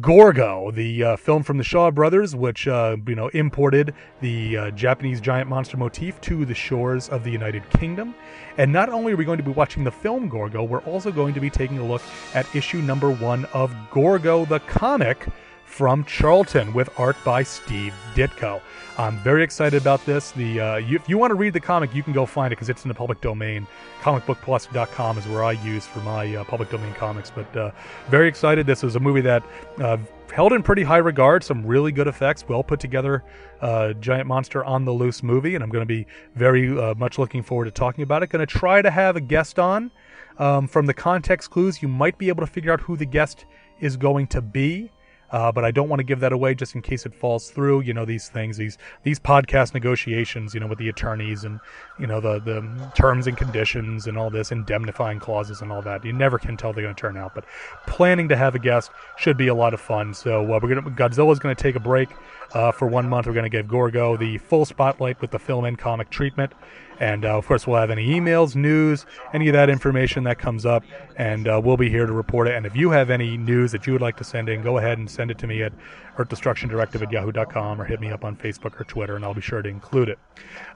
Gorgo, the uh, film from the Shaw Brothers, which uh, you know imported the uh, Japanese giant monster motif to the shores of the United Kingdom. And not only are we going to be watching the film Gorgo, we're also going to be taking a look at issue number one of Gorgo the comic from Charlton with art by Steve Ditko. I'm very excited about this. The uh, you, if you want to read the comic, you can go find it because it's in the public domain. Comicbookplus.com is where I use for my uh, public domain comics. But uh, very excited. This is a movie that uh, held in pretty high regard. Some really good effects, well put together. Uh, giant monster on the loose movie, and I'm going to be very uh, much looking forward to talking about it. Going to try to have a guest on. Um, from the context clues, you might be able to figure out who the guest is going to be. Uh, but I don't want to give that away just in case it falls through. You know these things, these these podcast negotiations. You know with the attorneys and you know the the terms and conditions and all this indemnifying clauses and all that. You never can tell they're going to turn out. But planning to have a guest should be a lot of fun. So uh, we're gonna Godzilla's going to take a break uh, for one month. We're going to give Gorgo the full spotlight with the film and comic treatment. And uh, of course, we'll have any emails, news, any of that information that comes up, and uh, we'll be here to report it. And if you have any news that you would like to send in, go ahead and send it to me at earthdestructiondirective at yahoo.com or hit me up on Facebook or Twitter, and I'll be sure to include it.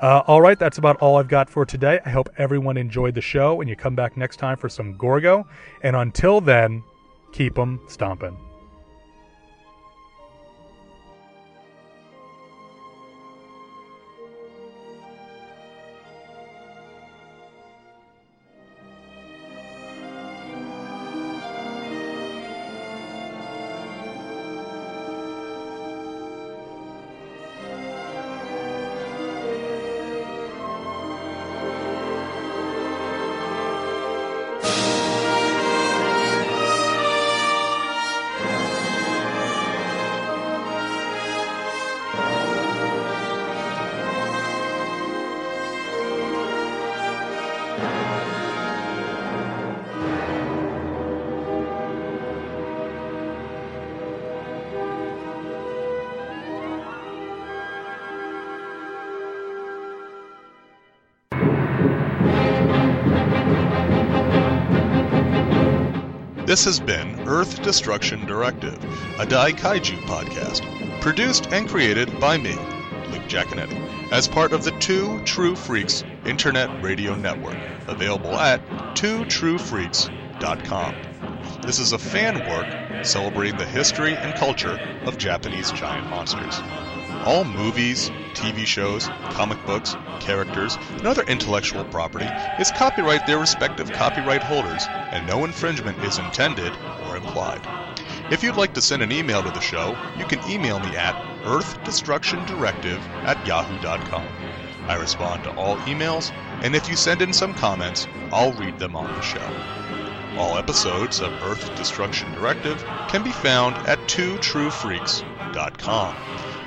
Uh, all right, that's about all I've got for today. I hope everyone enjoyed the show, and you come back next time for some Gorgo. And until then, keep them stomping. This has been Earth Destruction Directive, a Dai Kaiju podcast, produced and created by me, Luke Jaconetti, as part of the Two True Freaks Internet Radio Network, available at twotruefreaks.com. This is a fan work celebrating the history and culture of Japanese giant monsters. All movies, TV shows, comic books, characters, and other intellectual property is copyright their respective copyright holders, and no infringement is intended or implied. If you'd like to send an email to the show, you can email me at earthdestructiondirective at yahoo.com. I respond to all emails, and if you send in some comments, I'll read them on the show. All episodes of Earth Destruction Directive can be found at twotruefreaks.com.